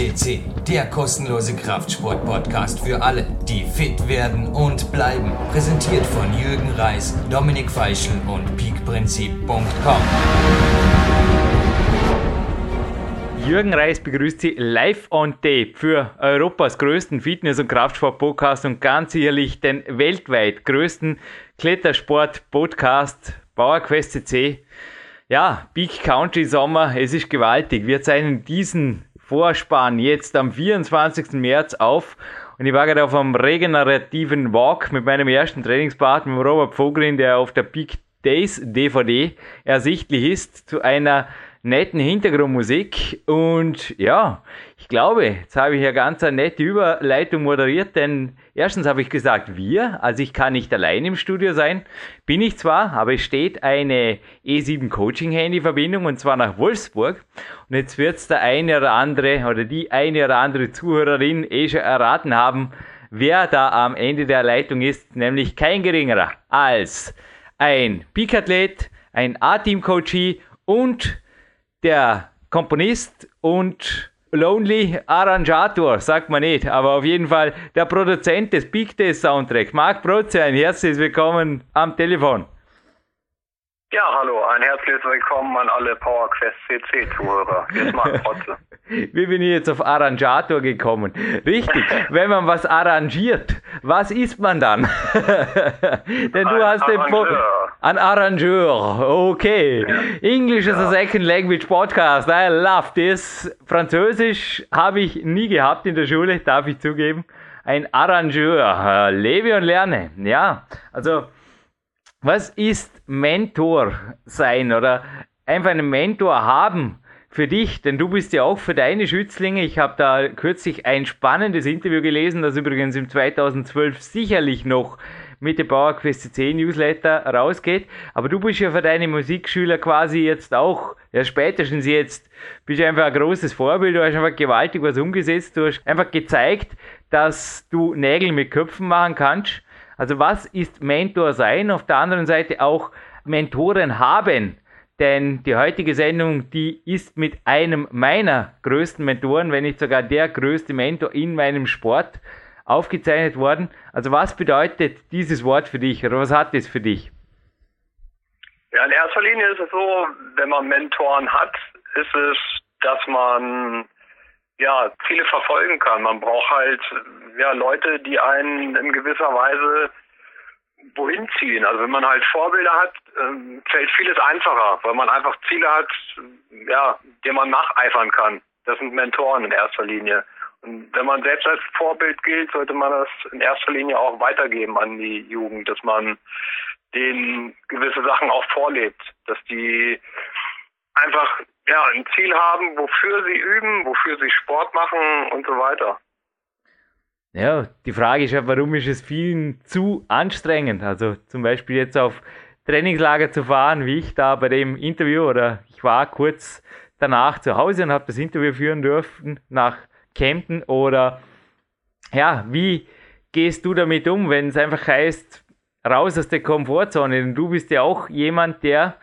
CC, der kostenlose Kraftsport-Podcast für alle, die fit werden und bleiben. Präsentiert von Jürgen Reis, Dominik Feischl und peakprinzip.com. Jürgen Reis begrüßt Sie live on tape für Europas größten Fitness- und Kraftsport-Podcast und ganz sicherlich den weltweit größten Klettersport-Podcast PowerQuest CC. Ja, Big Country Sommer, es ist gewaltig. Wir zeichnen diesen Vorspann jetzt am 24. März auf und ich war gerade auf einem regenerativen Walk mit meinem ersten Trainingspartner, Robert Vogrin, der auf der Peak Days DVD ersichtlich ist, zu einer netten Hintergrundmusik. Und ja, ich glaube, jetzt habe ich ja ganz eine nette Überleitung moderiert, denn erstens habe ich gesagt, wir, also ich kann nicht allein im Studio sein. Bin ich zwar, aber es steht eine E7 Coaching Handy Verbindung und zwar nach Wolfsburg. Und jetzt wird es der eine oder andere oder die eine oder andere Zuhörerin eh schon erraten haben, wer da am Ende der Leitung ist, nämlich kein geringerer als ein Peak-Athlet, ein A-Team-Coachie und der Komponist und Lonely Arrangator, sagt man nicht, aber auf jeden Fall der Produzent des Big Day Soundtrack, Marc Brotze, ein herzliches Willkommen am Telefon. Ja, hallo, ein herzliches Willkommen an alle PowerQuest CC-Zuhörer. Hier ist Marc Brotze. Wie bin ich jetzt auf Arrangator gekommen? Richtig, wenn man was arrangiert, was ist man dann? Denn du Ein hast den Po- Arrangeur. Ein Arrangeur, okay. English is a second language podcast. I love this. Französisch habe ich nie gehabt in der Schule, darf ich zugeben. Ein Arrangeur. Äh, Lebe und lerne. Ja, also was ist Mentor sein oder einfach einen Mentor haben für dich? Denn du bist ja auch für deine Schützlinge. Ich habe da kürzlich ein spannendes Interview gelesen, das übrigens im 2012 sicherlich noch mit dem PowerQuest CC Newsletter rausgeht. Aber du bist ja für deine Musikschüler quasi jetzt auch, ja spätestens jetzt, bist einfach ein großes Vorbild. Du hast einfach gewaltig was umgesetzt. Du hast einfach gezeigt, dass du Nägel mit Köpfen machen kannst. Also was ist Mentor sein? Auf der anderen Seite auch Mentoren haben. Denn die heutige Sendung, die ist mit einem meiner größten Mentoren, wenn nicht sogar der größte Mentor in meinem Sport aufgezeichnet worden. Also was bedeutet dieses Wort für dich oder was hat es für dich? Ja, in erster Linie ist es so, wenn man Mentoren hat, ist es, dass man ja Ziele verfolgen kann. Man braucht halt ja Leute, die einen in gewisser Weise wohin ziehen. Also wenn man halt Vorbilder hat, ähm, fällt vieles einfacher, weil man einfach Ziele hat, ja, denen man nacheifern kann. Das sind Mentoren in erster Linie. Und wenn man selbst als Vorbild gilt, sollte man das in erster Linie auch weitergeben an die Jugend, dass man denen gewisse Sachen auch vorlebt, dass die einfach ja ein Ziel haben, wofür sie üben, wofür sie Sport machen und so weiter. Ja, die Frage ist ja, warum ist es vielen zu anstrengend? Also zum Beispiel jetzt auf Trainingslager zu fahren, wie ich da bei dem Interview oder ich war kurz danach zu Hause und habe das Interview führen dürfen nach Kempten oder ja, wie gehst du damit um, wenn es einfach heißt, raus aus der Komfortzone? Denn du bist ja auch jemand, der,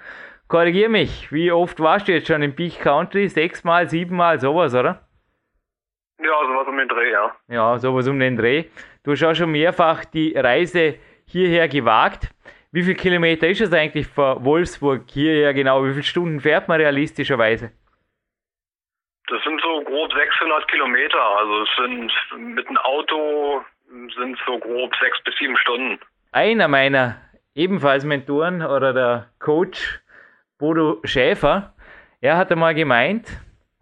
korrigier mich, wie oft warst du jetzt schon im Peak Country? Sechsmal, siebenmal, sowas, oder? Ja, sowas um den Dreh, ja. Ja, sowas um den Dreh. Du hast auch schon mehrfach die Reise hierher gewagt. Wie viele Kilometer ist es eigentlich von Wolfsburg hierher genau? Wie viele Stunden fährt man realistischerweise? Das sind so grob 600 Kilometer. Also es sind mit dem Auto sind so grob sechs bis sieben Stunden. Einer meiner ebenfalls Mentoren oder der Coach Bodo Schäfer, er hat einmal gemeint,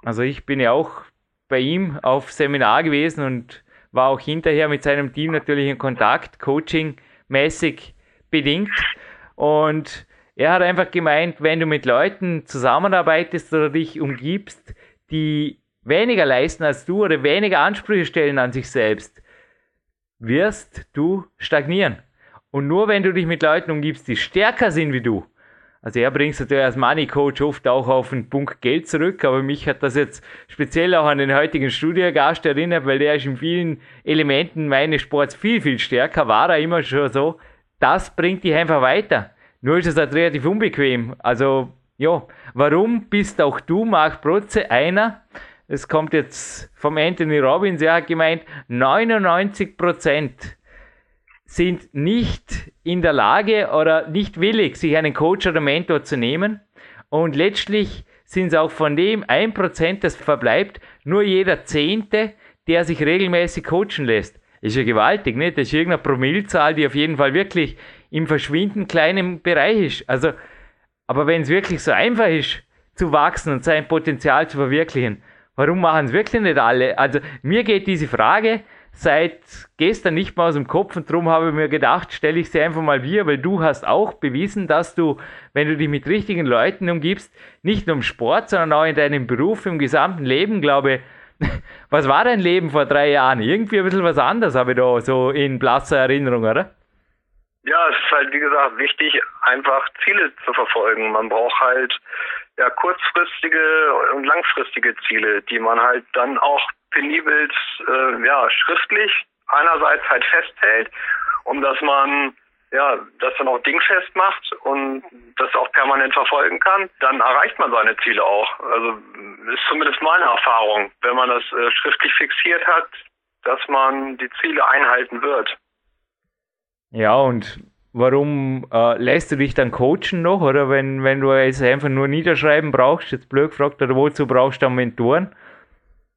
also ich bin ja auch bei ihm auf Seminar gewesen und war auch hinterher mit seinem Team natürlich in Kontakt, Coaching-mäßig bedingt. Und er hat einfach gemeint, wenn du mit Leuten zusammenarbeitest oder dich umgibst, die weniger leisten als du oder weniger Ansprüche stellen an sich selbst, wirst du stagnieren. Und nur wenn du dich mit Leuten umgibst, die stärker sind wie du, also er bringt es natürlich als Money Coach oft auch auf den Punkt Geld zurück, aber mich hat das jetzt speziell auch an den heutigen Studiogast erinnert, weil der ist in vielen Elementen meines Sports viel, viel stärker, war er immer schon so. Das bringt dich einfach weiter. Nur ist es halt relativ unbequem. Also, ja, warum bist auch du, Marc Protze, einer, es kommt jetzt vom Anthony Robbins, er hat gemeint, 99% sind nicht in der Lage oder nicht willig, sich einen Coach oder Mentor zu nehmen. Und letztlich sind es auch von dem 1%, das verbleibt, nur jeder Zehnte, der sich regelmäßig coachen lässt. Ist ja gewaltig, nicht? Das ist irgendeine Promillzahl, die auf jeden Fall wirklich im verschwinden kleinen Bereich ist. Also, aber wenn es wirklich so einfach ist, zu wachsen und sein Potenzial zu verwirklichen, warum machen es wirklich nicht alle? Also, mir geht diese Frage seit gestern nicht mehr aus dem Kopf und darum habe ich mir gedacht, stelle ich sie einfach mal wieder, weil du hast auch bewiesen, dass du, wenn du dich mit richtigen Leuten umgibst, nicht nur im Sport, sondern auch in deinem Beruf, im gesamten Leben, glaube was war dein Leben vor drei Jahren? Irgendwie ein bisschen was anderes habe ich da so in blasser Erinnerung, oder? Ja, es ist halt, wie gesagt, wichtig, einfach Ziele zu verfolgen. Man braucht halt ja kurzfristige und langfristige Ziele, die man halt dann auch penibel äh, ja, schriftlich einerseits halt festhält, um dass man ja, das dann auch dingfest macht und das auch permanent verfolgen kann, dann erreicht man seine Ziele auch. Also ist zumindest meine Erfahrung, wenn man das äh, schriftlich fixiert hat, dass man die Ziele einhalten wird. Ja, und warum äh, lässt du dich dann coachen noch? Oder wenn, wenn du es einfach nur niederschreiben brauchst, jetzt blöd gefragt, oder wozu brauchst du dann Mentoren?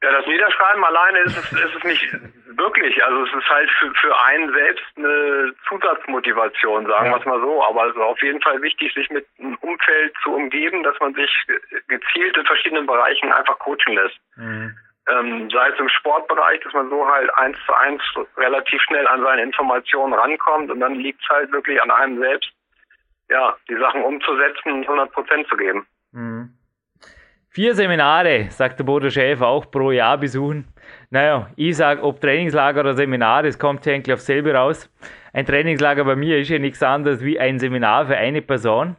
Ja, das Niederschreiben alleine ist es, ist es nicht wirklich. Also es ist halt für, für einen selbst eine Zusatzmotivation, sagen ja. wir es mal so. Aber es ist auf jeden Fall wichtig, sich mit einem Umfeld zu umgeben, dass man sich gezielt in verschiedenen Bereichen einfach coachen lässt. Mhm. Ähm, sei es im Sportbereich, dass man so halt eins zu eins relativ schnell an seine Informationen rankommt und dann liegt es halt wirklich an einem selbst, ja, die Sachen umzusetzen und 100 Prozent zu geben. Mhm. Vier Seminare, sagt der Bodo Schäfer, auch pro Jahr besuchen. Naja, ich sage, ob Trainingslager oder Seminar, das kommt ja eigentlich auf selber raus. Ein Trainingslager bei mir ist ja nichts anderes wie ein Seminar für eine Person.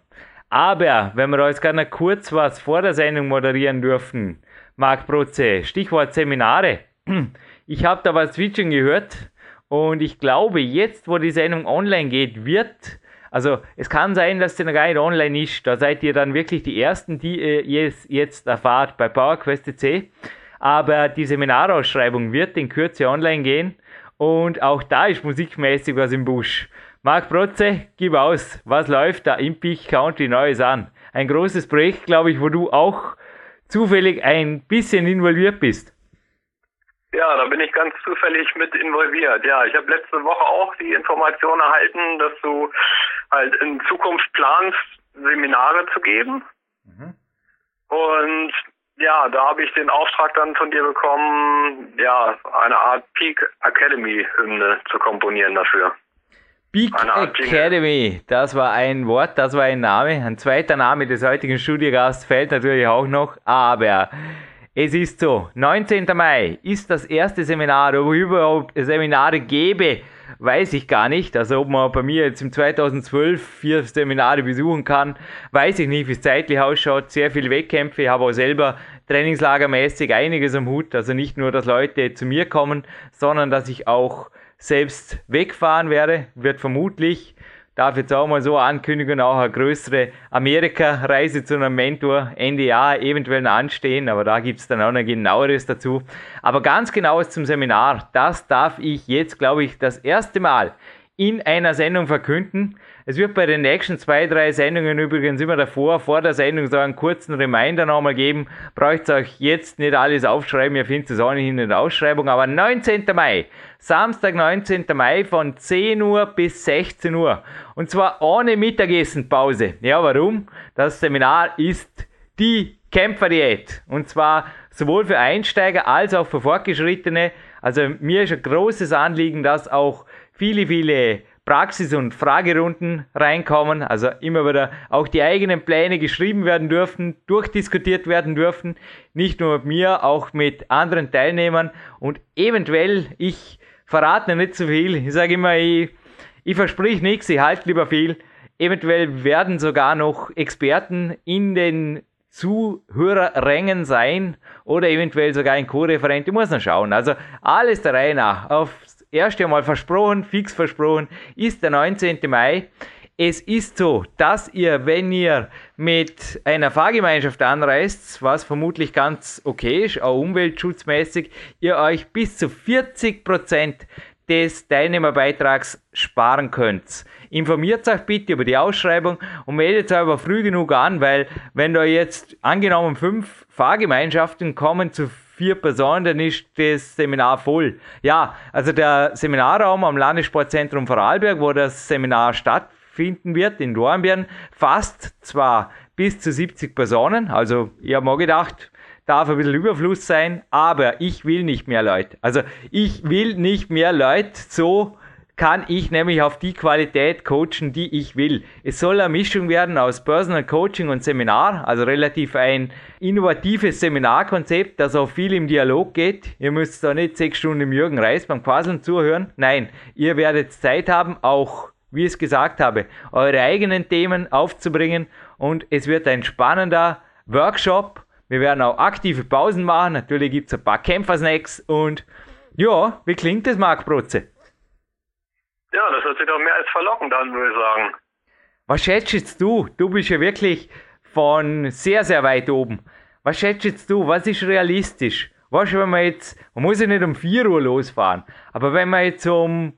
Aber wenn wir jetzt gerne kurz was vor der Sendung moderieren dürfen, Marc Protze, Stichwort Seminare. Ich habe da was zwitschern gehört und ich glaube, jetzt, wo die Sendung online geht, wird also es kann sein, dass gar nicht online ist. Da seid ihr dann wirklich die Ersten, die ihr jetzt erfahrt bei PowerQuest.c. Aber die Seminarausschreibung wird in Kürze online gehen. Und auch da ist musikmäßig was im Busch. Marc Protze, gib aus. Was läuft da im Peak County Neues an? Ein großes Projekt, glaube ich, wo du auch zufällig ein bisschen involviert bist. Ja, da bin ich ganz zufällig mit involviert. Ja, ich habe letzte Woche auch die Information erhalten, dass du halt in Zukunft planst, Seminare zu geben. Mhm. Und ja, da habe ich den Auftrag dann von dir bekommen, ja, eine Art Peak Academy Hymne zu komponieren dafür. Peak Academy, das war ein Wort, das war ein Name. Ein zweiter Name des heutigen Studiogasts fällt natürlich auch noch, aber es ist so, 19. Mai ist das erste Seminar, ob überhaupt Seminare gebe, weiß ich gar nicht. Also ob man bei mir jetzt im 2012 vier Seminare besuchen kann, weiß ich nicht, wie es zeitlich ausschaut. Sehr viele Wettkämpfe, ich habe auch selber trainingslagermäßig einiges am Hut. Also nicht nur, dass Leute zu mir kommen, sondern dass ich auch selbst wegfahren werde, wird vermutlich darf jetzt auch mal so ankündigen, auch eine größere Amerika-Reise zu einem Mentor Ende Jahr eventuell anstehen, aber da gibt es dann auch noch genaueres dazu. Aber ganz genaues zum Seminar, das darf ich jetzt, glaube ich, das erste Mal in einer Sendung verkünden. Es wird bei den nächsten zwei, drei Sendungen übrigens immer davor, vor der Sendung so einen kurzen Reminder nochmal geben. Braucht euch jetzt nicht alles aufschreiben, ihr findet es auch nicht in der Ausschreibung, aber 19. Mai, Samstag 19. Mai von 10 Uhr bis 16 Uhr. Und zwar ohne Mittagessenpause. Ja, warum? Das Seminar ist die Kämpferdiät. Und zwar sowohl für Einsteiger als auch für Fortgeschrittene. Also mir ist ein großes Anliegen, dass auch viele, viele Praxis- und Fragerunden reinkommen, also immer wieder auch die eigenen Pläne geschrieben werden dürfen, durchdiskutiert werden dürfen, nicht nur mit mir, auch mit anderen Teilnehmern und eventuell, ich verrate nicht zu viel, ich sage immer, ich, ich versprich nichts, ich halte lieber viel, eventuell werden sogar noch Experten in den Zuhörerrängen sein oder eventuell sogar ein Co-Referent. Ich muss noch schauen. Also alles der Reihe nach. Auf erste Mal versprochen, fix versprochen, ist der 19. Mai. es ist so, dass ihr, wenn ihr mit einer Fahrgemeinschaft anreist, was vermutlich ganz okay ist, auch umweltschutzmäßig, ihr euch bis zu 40% des Teilnehmerbeitrags sparen könnt. Informiert euch bitte über die Ausschreibung und meldet euch aber früh genug an, weil wenn da jetzt angenommen fünf Fahrgemeinschaften kommen zu vier Personen, dann ist das Seminar voll. Ja, also der Seminarraum am Landessportzentrum Vorarlberg, wo das Seminar stattfinden wird, in Dornbirn, fasst zwar bis zu 70 Personen, also ich habe mal gedacht, darf ein bisschen Überfluss sein, aber ich will nicht mehr Leute. Also ich will nicht mehr Leute so kann ich nämlich auf die Qualität coachen, die ich will. Es soll eine Mischung werden aus Personal Coaching und Seminar, also relativ ein innovatives Seminarkonzept, das auch viel im Dialog geht. Ihr müsst da nicht sechs Stunden im Jürgen Reis beim Quasseln zuhören. Nein, ihr werdet Zeit haben, auch, wie ich es gesagt habe, eure eigenen Themen aufzubringen und es wird ein spannender Workshop. Wir werden auch aktive Pausen machen. Natürlich gibt es ein paar Kämpfersnacks und ja, wie klingt das, Marc Brutze? Ja, das hört sich doch mehr als verlockend an, würde ich sagen. Was schätzt du? Du bist ja wirklich von sehr, sehr weit oben. Was schätzt du? Was ist realistisch? Weißt du, wenn man jetzt, man muss ja nicht um 4 Uhr losfahren, aber wenn man jetzt um,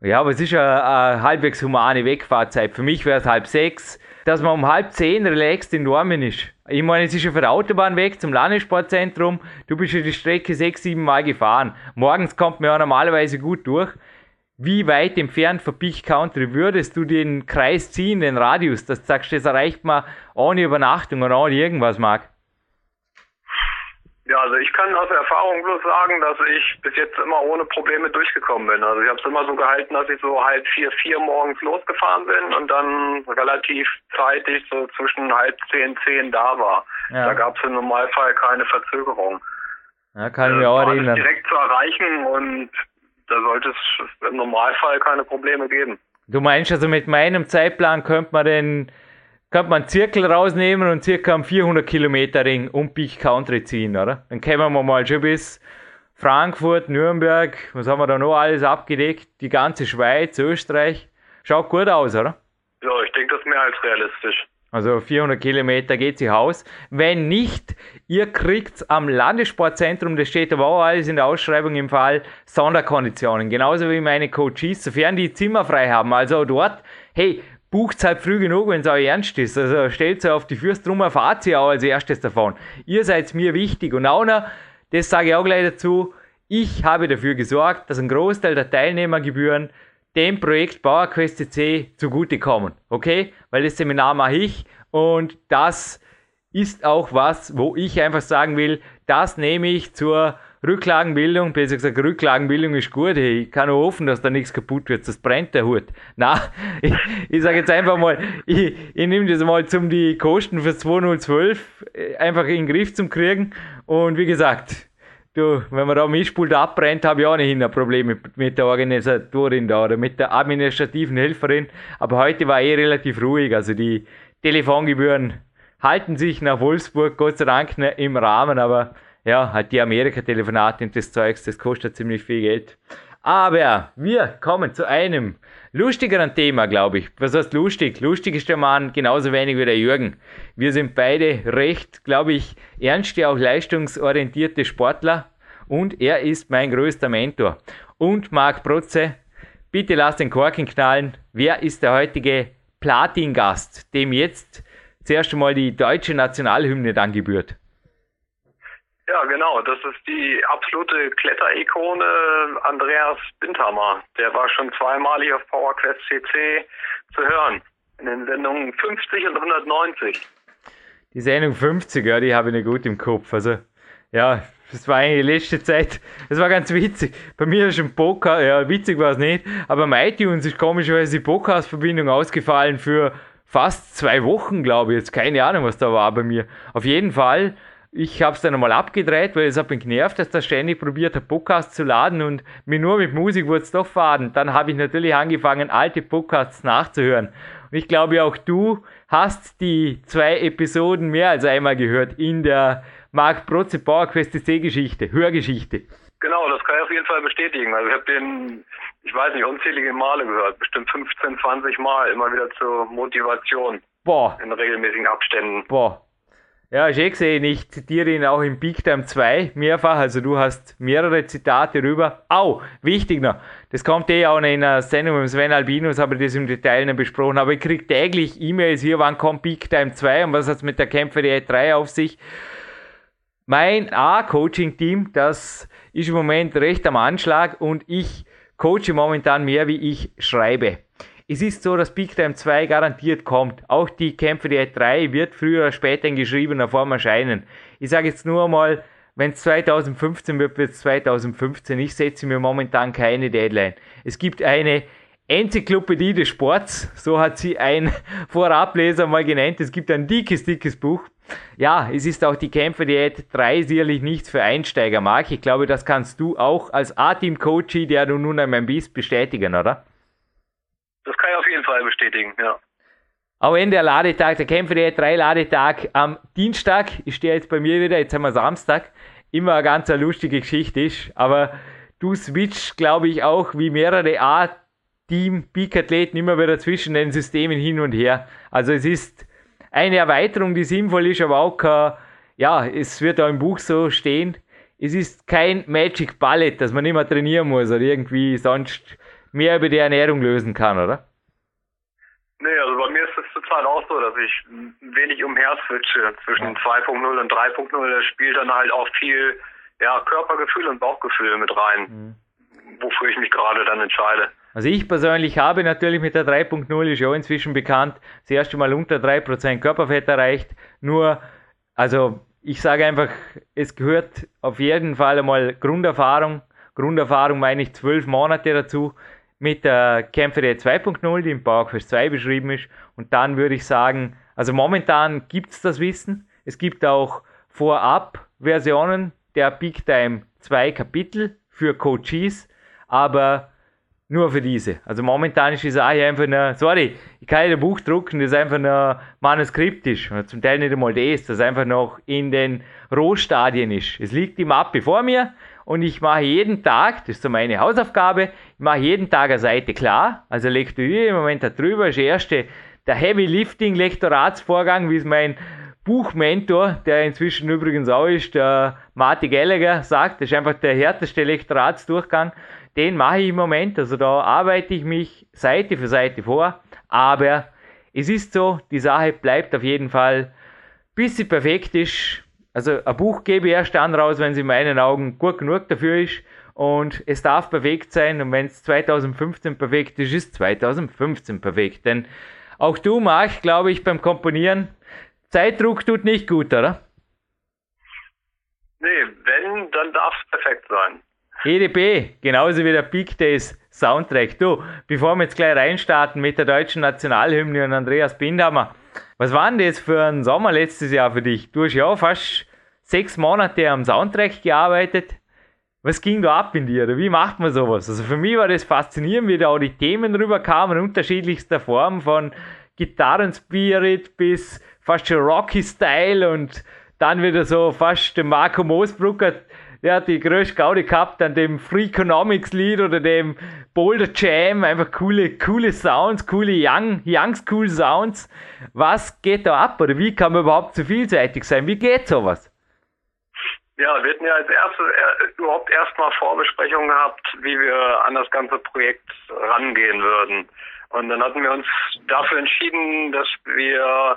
ja, was ist eine, eine halbwegs humane Wegfahrzeit? Für mich wäre es halb sechs, dass man um halb zehn relaxed in Dormen ist. Ich meine, es ist ja von der Autobahn weg zum Landessportzentrum. Du bist ja die Strecke sechs, sieben Mal gefahren. Morgens kommt man ja normalerweise gut durch. Wie weit entfernt von Peak Country würdest du den Kreis ziehen, den Radius, dass du sagst, das erreicht man ohne Übernachtung und ohne irgendwas, Marc? Ja, also ich kann aus Erfahrung bloß sagen, dass ich bis jetzt immer ohne Probleme durchgekommen bin. Also ich habe es immer so gehalten, dass ich so halb vier, vier morgens losgefahren bin und dann relativ zeitig so zwischen halb zehn, zehn da war. Ja. Da gab es im Normalfall keine Verzögerung. Ja, kann ich mir auch erinnern. direkt zu erreichen und da sollte es im Normalfall keine Probleme geben. Du meinst also mit meinem Zeitplan könnte man den könnte man einen Zirkel rausnehmen und circa einen 400 Kilometer Ring um Peak Country ziehen, oder? Dann kämen wir mal schon bis Frankfurt, Nürnberg, was haben wir da noch alles abgedeckt? Die ganze Schweiz, Österreich. Schaut gut aus, oder? Ja, ich denke, das ist mehr als realistisch. Also 400 Kilometer geht sie aus. Wenn nicht, ihr kriegt am Landessportzentrum, aber auch alles in der Ausschreibung im Fall, Sonderkonditionen. Genauso wie meine Coaches, sofern die Zimmer frei haben. Also dort, hey, bucht halt früh genug, wenn es euch ernst ist. Also stellt euch auf die Fürst drum, erfahrt sie auch als erstes davon. Ihr seid mir wichtig. Und auch noch, das sage ich auch gleich dazu, ich habe dafür gesorgt, dass ein Großteil der Teilnehmergebühren dem Projekt PowerQuest CC zugutekommen. Okay? Weil das Seminar mache ich und das ist auch was, wo ich einfach sagen will, das nehme ich zur Rücklagenbildung, besser gesagt, Rücklagenbildung ist gut. Ich kann nur hoffen, dass da nichts kaputt wird, das brennt der Hut. Na, ich, ich sage jetzt einfach mal, ich, ich nehme das mal zum die Kosten für 2012 äh, einfach in den Griff zu kriegen. Und wie gesagt, du, wenn man da Mischpult abbrennt, habe ich auch nicht ein Problem mit, mit der Organisatorin da oder mit der administrativen Helferin. Aber heute war eh relativ ruhig. Also die Telefongebühren halten sich nach Wolfsburg Gott sei Dank im Rahmen, aber ja, halt die Amerika-Telefonate und das Zeugs, das kostet ziemlich viel Geld. Aber wir kommen zu einem lustigeren Thema, glaube ich. Was heißt lustig? Lustig ist der Mann genauso wenig wie der Jürgen. Wir sind beide recht, glaube ich, ernste, auch leistungsorientierte Sportler und er ist mein größter Mentor. Und Marc Protze, bitte lass den Korken knallen. Wer ist der heutige Platin-Gast, dem jetzt zuerst einmal die deutsche Nationalhymne dann gebührt? Ja, genau. Das ist die absolute Kletterikone Andreas Bindhammer. Der war schon zweimalig auf PowerQuest CC zu hören. In den Sendungen 50 und 190. Die Sendung 50, ja, die habe ich nicht gut im Kopf. Also, ja, das war eigentlich die letzte Zeit. Das war ganz witzig. Bei mir ist ein Podcast, ja, witzig war es nicht, aber am iTunes ist komischerweise die Podcast-Verbindung ausgefallen für fast zwei Wochen, glaube ich. Jetzt keine Ahnung, was da war bei mir. Auf jeden Fall ich habe es dann einmal abgedreht, weil es hat mich genervt, dass der ständig probiert hat, Podcast zu laden und mir nur mit Musik wurde es doch faden. Dann habe ich natürlich angefangen, alte Podcasts nachzuhören. Und ich glaube auch du hast die zwei Episoden mehr als einmal gehört in der Mark Protze Power Quest C Geschichte, Hörgeschichte. Genau, das kann ich auf jeden Fall bestätigen. Also ich habe den, ich weiß nicht, unzählige Male gehört, bestimmt 15, 20 Mal, immer wieder zur Motivation. Boah. In regelmäßigen Abständen. Boah. Ja, ich eh gesehen, ich zitiere ihn auch im Big Time 2 mehrfach, also du hast mehrere Zitate rüber. Au, wichtig noch, das kommt eh auch noch in einer Sendung mit Sven Albinus, ich das im Detail noch besprochen, aber ich kriege täglich E-Mails hier, wann kommt Big Time 2 und was hat es mit der Kämpfer der 3 auf sich. Mein A-Coaching-Team, das ist im Moment recht am Anschlag und ich coache momentan mehr, wie ich schreibe. Es ist so, dass Big Time 2 garantiert kommt. Auch die Kämpfe der 3 wird früher oder später in geschriebener Form erscheinen. Ich sage jetzt nur mal, wenn es 2015 wird, wird es 2015. Ich setze mir momentan keine Deadline. Es gibt eine Enzyklopädie des Sports, so hat sie ein Vorableser mal genannt. Es gibt ein dickes, dickes Buch. Ja, es ist auch die Kämpferdiät 3 sicherlich nichts für Einsteiger, Marc. Ich glaube, das kannst du auch als A-Team-Coach, der du nun einmal bist, bestätigen, oder? Das kann ich auf jeden Fall bestätigen, ja. Auch wenn der Ladetag, der Kämpfer der 3 Ladetag am Dienstag, ich stehe jetzt bei mir wieder, jetzt haben wir Samstag, immer eine ganz lustige Geschichte ist, aber du switchst, glaube ich, auch wie mehrere A-Team Peak-Athleten immer wieder zwischen den Systemen hin und her. Also es ist eine Erweiterung, die sinnvoll ist, aber auch kein, ja, es wird auch im Buch so stehen, es ist kein Magic Ballet, dass man immer trainieren muss oder irgendwie sonst mehr über die Ernährung lösen kann, oder? Nee, also bei mir ist es zurzeit auch so, dass ich wenig umher switche zwischen 2.0 und 3.0. Da spielt dann halt auch viel ja, Körpergefühl und Bauchgefühl mit rein, mhm. wofür ich mich gerade dann entscheide. Also ich persönlich habe natürlich mit der 3.0 ist ja inzwischen bekannt, das erste Mal unter 3% Körperfett erreicht. Nur, also ich sage einfach, es gehört auf jeden Fall einmal Grunderfahrung. Grunderfahrung meine ich zwölf Monate dazu mit der Kämpferei 2.0, die im PowerQuest 2 beschrieben ist. Und dann würde ich sagen, also momentan gibt es das Wissen. Es gibt auch Vorab-Versionen der Big Time 2 Kapitel für Coaches, aber nur für diese. Also momentan ist die Sache einfach nur, sorry, ich kann nicht ein Buch drucken, das einfach nur manuskriptisch. Und zum Teil nicht einmal das, das einfach noch in den Rohstadien ist. Es liegt die Mappe vor mir und ich mache jeden Tag, das ist so meine Hausaufgabe, ich mache jeden Tag eine Seite klar, also lektoriere im Moment da drüber, ist der erste, der Heavy Lifting Lektoratsvorgang, wie es mein Buchmentor, der inzwischen übrigens auch ist, der Marty Gallagher sagt, das ist einfach der härteste Lektoratsdurchgang, den mache ich im Moment, also da arbeite ich mich Seite für Seite vor, aber es ist so, die Sache bleibt auf jeden Fall, bis sie perfekt ist, also ein Buch gebe ich erst dann raus, wenn es in meinen Augen gut genug dafür ist und es darf perfekt sein und wenn es 2015 perfekt ist, ist 2015 perfekt. Denn auch du, Marc, glaube ich, beim Komponieren, Zeitdruck tut nicht gut, oder? Nee, wenn, dann darf es perfekt sein. EDP, genauso wie der Big Days Soundtrack. Du, bevor wir jetzt gleich reinstarten mit der deutschen Nationalhymne und Andreas Bindhammer, was war denn das für ein Sommer letztes Jahr für dich? Du hast ja auch fast sechs Monate am Soundtrack gearbeitet. Was ging da ab in dir? Wie macht man sowas? Also für mich war das faszinierend, wie da auch die Themen rüberkamen, unterschiedlichster Form, von Gitarrenspirit bis fast schon Rocky-Style und dann wieder so fast der Marco Moosbrucker der hat die größte Gaudi gehabt an dem Freakonomics Lied oder dem Boulder Jam. Einfach coole, coole Sounds, coole Young, Young School Sounds. Was geht da ab oder wie kann man überhaupt so vielseitig sein? Wie geht sowas? Ja, wir hatten ja als erstes äh, überhaupt erstmal Vorbesprechungen gehabt, wie wir an das ganze Projekt rangehen würden. Und dann hatten wir uns dafür entschieden, dass wir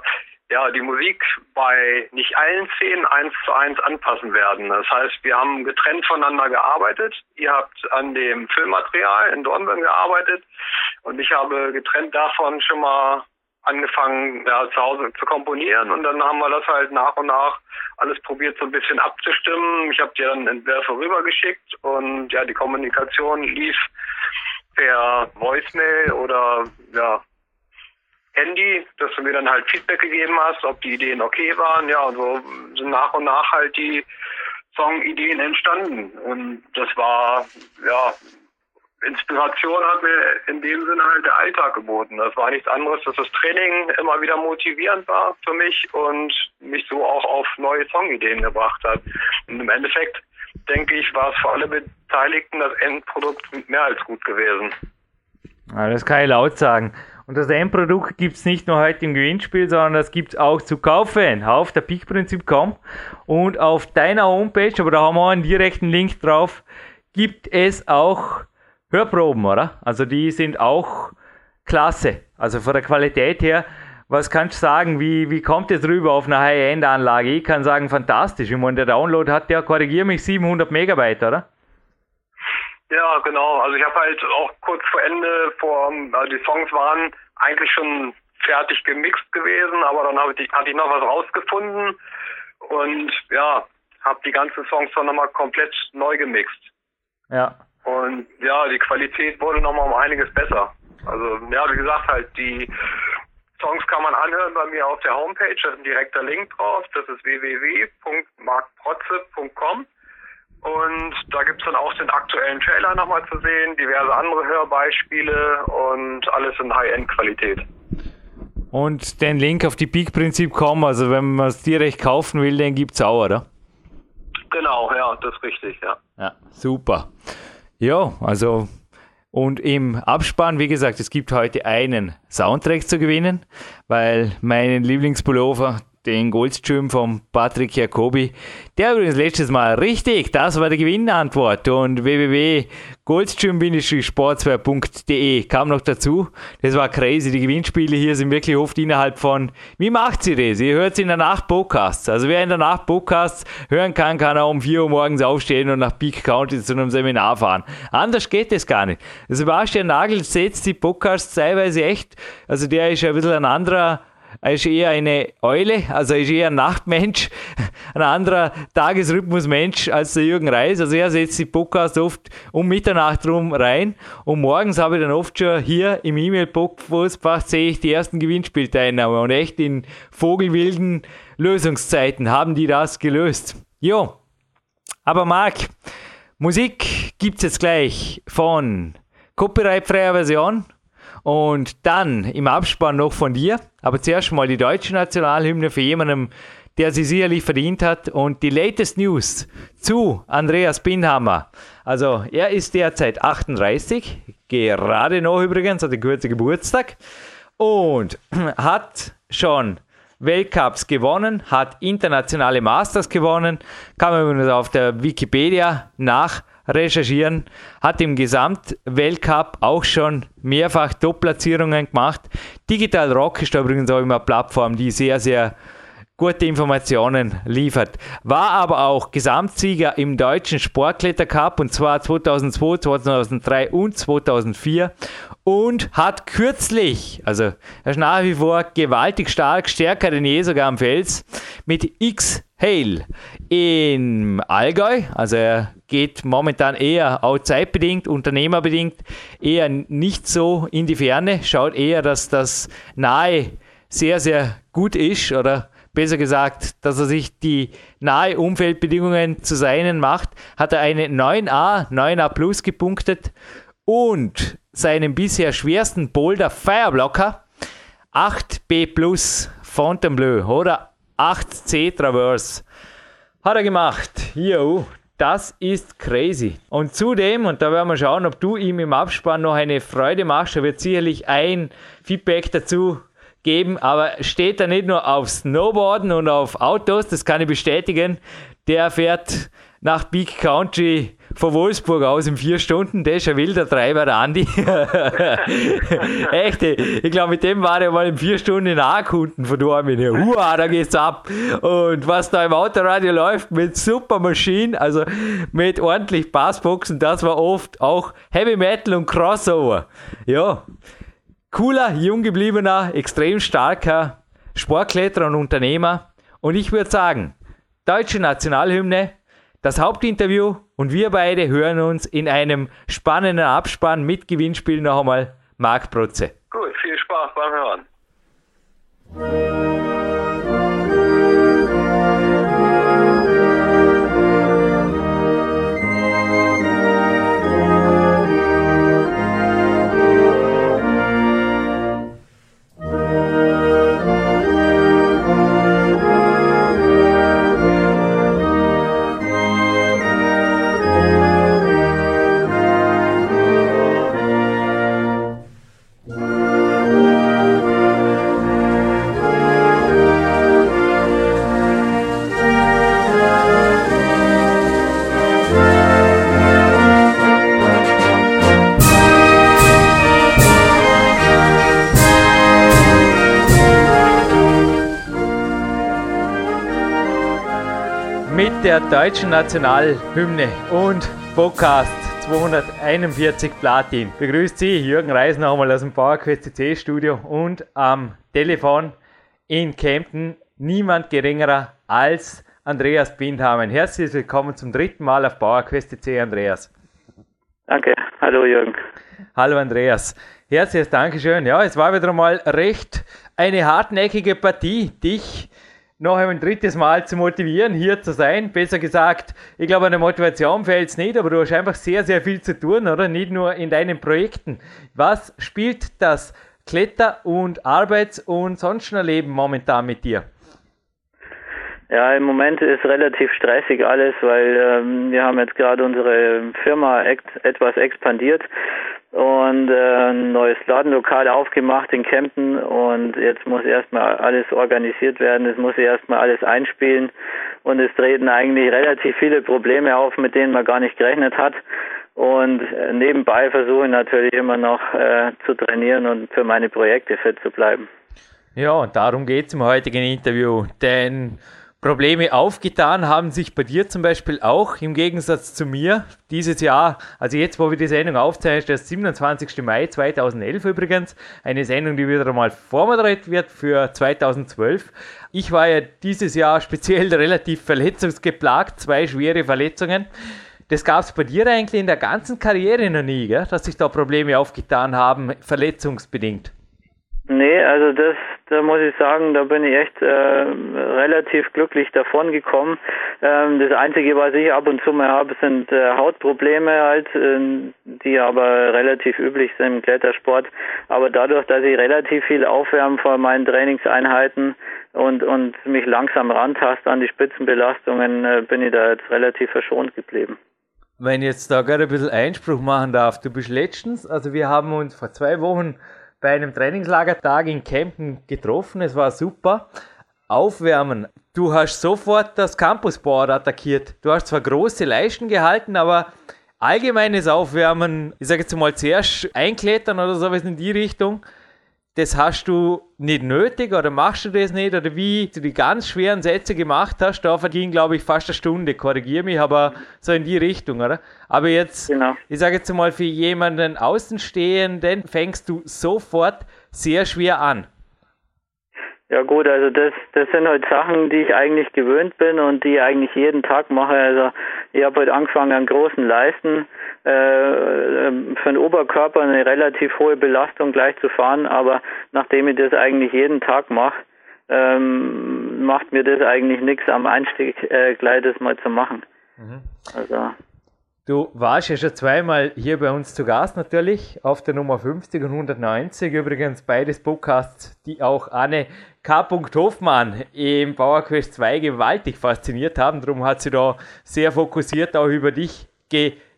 ja, die Musik bei nicht allen Szenen eins zu eins anpassen werden. Das heißt, wir haben getrennt voneinander gearbeitet. Ihr habt an dem Filmmaterial in Dornbirn gearbeitet und ich habe getrennt davon schon mal angefangen, ja, zu Hause zu komponieren und dann haben wir das halt nach und nach alles probiert, so ein bisschen abzustimmen. Ich habe dir dann Entwürfe rübergeschickt und ja, die Kommunikation lief per Voicemail oder ja, Handy, dass du mir dann halt Feedback gegeben hast, ob die Ideen okay waren. Ja, und so sind nach und nach halt die Songideen entstanden. Und das war, ja, Inspiration hat mir in dem Sinne halt der Alltag geboten. Das war nichts anderes, dass das Training immer wieder motivierend war für mich und mich so auch auf neue Songideen gebracht hat. Und im Endeffekt denke ich, war es für alle Beteiligten das Endprodukt mehr als gut gewesen. Ja, das kann ich laut sagen. Und das Endprodukt gibt es nicht nur heute im Gewinnspiel, sondern das gibt es auch zu kaufen auf der peakprinzip.com und auf deiner Homepage, aber da haben wir einen direkten Link drauf, gibt es auch Hörproben, oder? Also die sind auch klasse. Also von der Qualität her, was kannst du sagen, wie, wie kommt es rüber auf einer High-End-Anlage? Ich kann sagen, fantastisch. Ich meine, der Download hat ja, korrigiere mich, 700 Megabyte, oder? Ja, genau. Also ich habe halt auch kurz vor Ende, vor, also die Songs waren eigentlich schon fertig gemixt gewesen, aber dann habe ich, hatte ich noch was rausgefunden und ja, habe die ganzen Songs dann nochmal komplett neu gemixt. Ja. Und ja, die Qualität wurde nochmal um einiges besser. Also ja, wie gesagt, halt die Songs kann man anhören bei mir auf der Homepage, da ist ein direkter Link drauf, das ist www.markprotze.com und da gibt es dann auch den aktuellen Trailer nochmal zu sehen, diverse andere Hörbeispiele und alles in High-End-Qualität. Und den Link auf die Peak-Prinzip.com, also wenn man es direkt kaufen will, den gibt es auch, oder? Genau, ja, das ist richtig, ja. Ja, super. Ja, also und im Abspann, wie gesagt, es gibt heute einen Soundtrack zu gewinnen, weil meinen Lieblingspullover, den Goldstream von Patrick Jacobi. Der übrigens letztes Mal richtig, das war die Gewinnantwort und www.goldstream-sportswear.de kam noch dazu. Das war crazy, die Gewinnspiele hier sind wirklich oft innerhalb von, wie macht sie das? Ihr hört sie in der Nacht Podcasts. Also wer in der Nacht Podcasts hören kann, kann auch um 4 Uhr morgens aufstehen und nach Peak County zu einem Seminar fahren. Anders geht es gar nicht. Sebastian Nagel setzt die Podcasts teilweise echt, also der ist ja ein bisschen ein anderer er ist eher eine Eule, also er ist eher ein Nachtmensch, ein anderer Tagesrhythmusmensch als der Jürgen Reis. Also er setzt die Podcast oft um Mitternacht rum rein und morgens habe ich dann oft schon hier im E-Mail-Postfach sehe ich die ersten Gewinnspielteilnahme und echt in vogelwilden Lösungszeiten haben die das gelöst. Jo, aber Marc, Musik gibt es jetzt gleich von copyrightfreier Version und dann im Abspann noch von dir, aber zuerst mal die deutsche Nationalhymne für jemanden, der sie sicherlich verdient hat. Und die latest News zu Andreas Binhammer. Also er ist derzeit 38, gerade noch übrigens, hat einen kurzen Geburtstag und hat schon Weltcups gewonnen, hat internationale Masters gewonnen, kann man übrigens auf der Wikipedia nach recherchieren, hat im Gesamtweltcup auch schon mehrfach Top-Platzierungen gemacht. Digital Rock ist übrigens auch immer eine Plattform, die sehr, sehr gute Informationen liefert. War aber auch Gesamtsieger im deutschen Sportklettercup und zwar 2002, 2003 und 2004 und hat kürzlich, also er ist nach wie vor gewaltig stark, stärker denn je sogar am Fels, mit X Hale im Allgäu, also er geht momentan eher outside-bedingt, unternehmerbedingt, eher nicht so in die Ferne, schaut eher, dass das nahe sehr, sehr gut ist oder besser gesagt, dass er sich die nahe Umfeldbedingungen zu seinen macht, hat er eine 9a, 9a Plus gepunktet und seinen bisher schwersten Boulder Fireblocker 8b Plus Fontainebleau oder 8c Traverse hat er gemacht. Jo, das ist crazy. Und zudem, und da werden wir schauen, ob du ihm im Abspann noch eine Freude machst, er wird sicherlich ein Feedback dazu geben, aber steht da nicht nur auf Snowboarden und auf Autos, das kann ich bestätigen. Der fährt nach Big Country von Wolfsburg aus in vier Stunden. Der ist ein wilder Treiber, der Andi. Echt, ich glaube, mit dem war er mal in vier Stunden in A-Kunden verdorben. Hua, da geht's ab. Und was da im Autoradio läuft mit super Maschinen, also mit ordentlich Bassboxen, das war oft auch Heavy Metal und Crossover. Ja, cooler, jung gebliebener, extrem starker Sportkletterer und Unternehmer. Und ich würde sagen, deutsche Nationalhymne, das Hauptinterview und wir beide hören uns in einem spannenden Abspann mit Gewinnspiel noch einmal. Marc Protze. Gut, viel Spaß beim Hören. Der deutschen Nationalhymne und Podcast 241 Platin. Begrüßt Sie Jürgen Reis nochmal aus dem PowerQuest CC Studio und am Telefon in Kempten niemand geringerer als Andreas Bindhamen. Herzlich willkommen zum dritten Mal auf PowerQuest CC, Andreas. Danke, hallo Jürgen. Hallo Andreas. Herzliches Dankeschön. Ja, es war wieder mal recht eine hartnäckige Partie, dich noch ein drittes Mal zu motivieren, hier zu sein. Besser gesagt, ich glaube, an der Motivation fällt es nicht, aber du hast einfach sehr, sehr viel zu tun, oder? Nicht nur in deinen Projekten. Was spielt das Kletter- und Arbeits- und sonst noch Leben momentan mit dir? Ja, im Moment ist relativ stressig alles, weil ähm, wir haben jetzt gerade unsere Firma etwas expandiert und äh, ein neues Ladenlokal aufgemacht in Kempten und jetzt muss erstmal alles organisiert werden, es muss erstmal alles einspielen und es treten eigentlich relativ viele Probleme auf, mit denen man gar nicht gerechnet hat und äh, nebenbei versuche ich natürlich immer noch äh, zu trainieren und für meine Projekte fit zu bleiben. Ja, darum geht es im heutigen Interview, denn Probleme aufgetan haben sich bei dir zum Beispiel auch im Gegensatz zu mir dieses Jahr, also jetzt, wo wir die Sendung aufzeichnen, der 27. Mai 2011 übrigens, eine Sendung, die wieder einmal vormoderiert wird für 2012. Ich war ja dieses Jahr speziell relativ verletzungsgeplagt, zwei schwere Verletzungen. Das gab es bei dir eigentlich in der ganzen Karriere noch nie, gell? dass sich da Probleme aufgetan haben, verletzungsbedingt. Nee, also das, da muss ich sagen, da bin ich echt äh, relativ glücklich davon gekommen. Ähm, das Einzige, was ich ab und zu mal habe, sind äh, Hautprobleme halt, äh, die aber relativ üblich sind im Klettersport. Aber dadurch, dass ich relativ viel aufwärme vor meinen Trainingseinheiten und, und mich langsam rantaste an die Spitzenbelastungen, äh, bin ich da jetzt relativ verschont geblieben. Wenn ich jetzt da gerade ein bisschen Einspruch machen darf, du bist letztens, also wir haben uns vor zwei Wochen bei einem Trainingslagertag in Kempten getroffen. Es war super. Aufwärmen. Du hast sofort das Campusboard attackiert. Du hast zwar große Leisten gehalten, aber allgemeines Aufwärmen, ich sage jetzt mal zuerst einklettern oder sowas in die Richtung, das hast du nicht nötig oder machst du das nicht oder wie du die ganz schweren Sätze gemacht hast, da verging glaube ich fast eine Stunde, korrigiere mich, aber so in die Richtung, oder? Aber jetzt, genau. ich sage jetzt mal für jemanden Außenstehenden, fängst du sofort sehr schwer an. Ja gut, also das, das sind halt Sachen, die ich eigentlich gewöhnt bin und die ich eigentlich jeden Tag mache. Also ich habe halt angefangen an großen Leisten für den Oberkörper eine relativ hohe Belastung gleich zu fahren, aber nachdem ich das eigentlich jeden Tag mache, ähm, macht mir das eigentlich nichts am Einstieg äh, gleich das mal zu machen. Mhm. Also Du warst ja schon zweimal hier bei uns zu Gast natürlich, auf der Nummer 50 und 190. Übrigens beides Podcasts, die auch Anne K. Hoffmann im PowerQuest 2 gewaltig fasziniert haben. Darum hat sie da sehr fokussiert auch über dich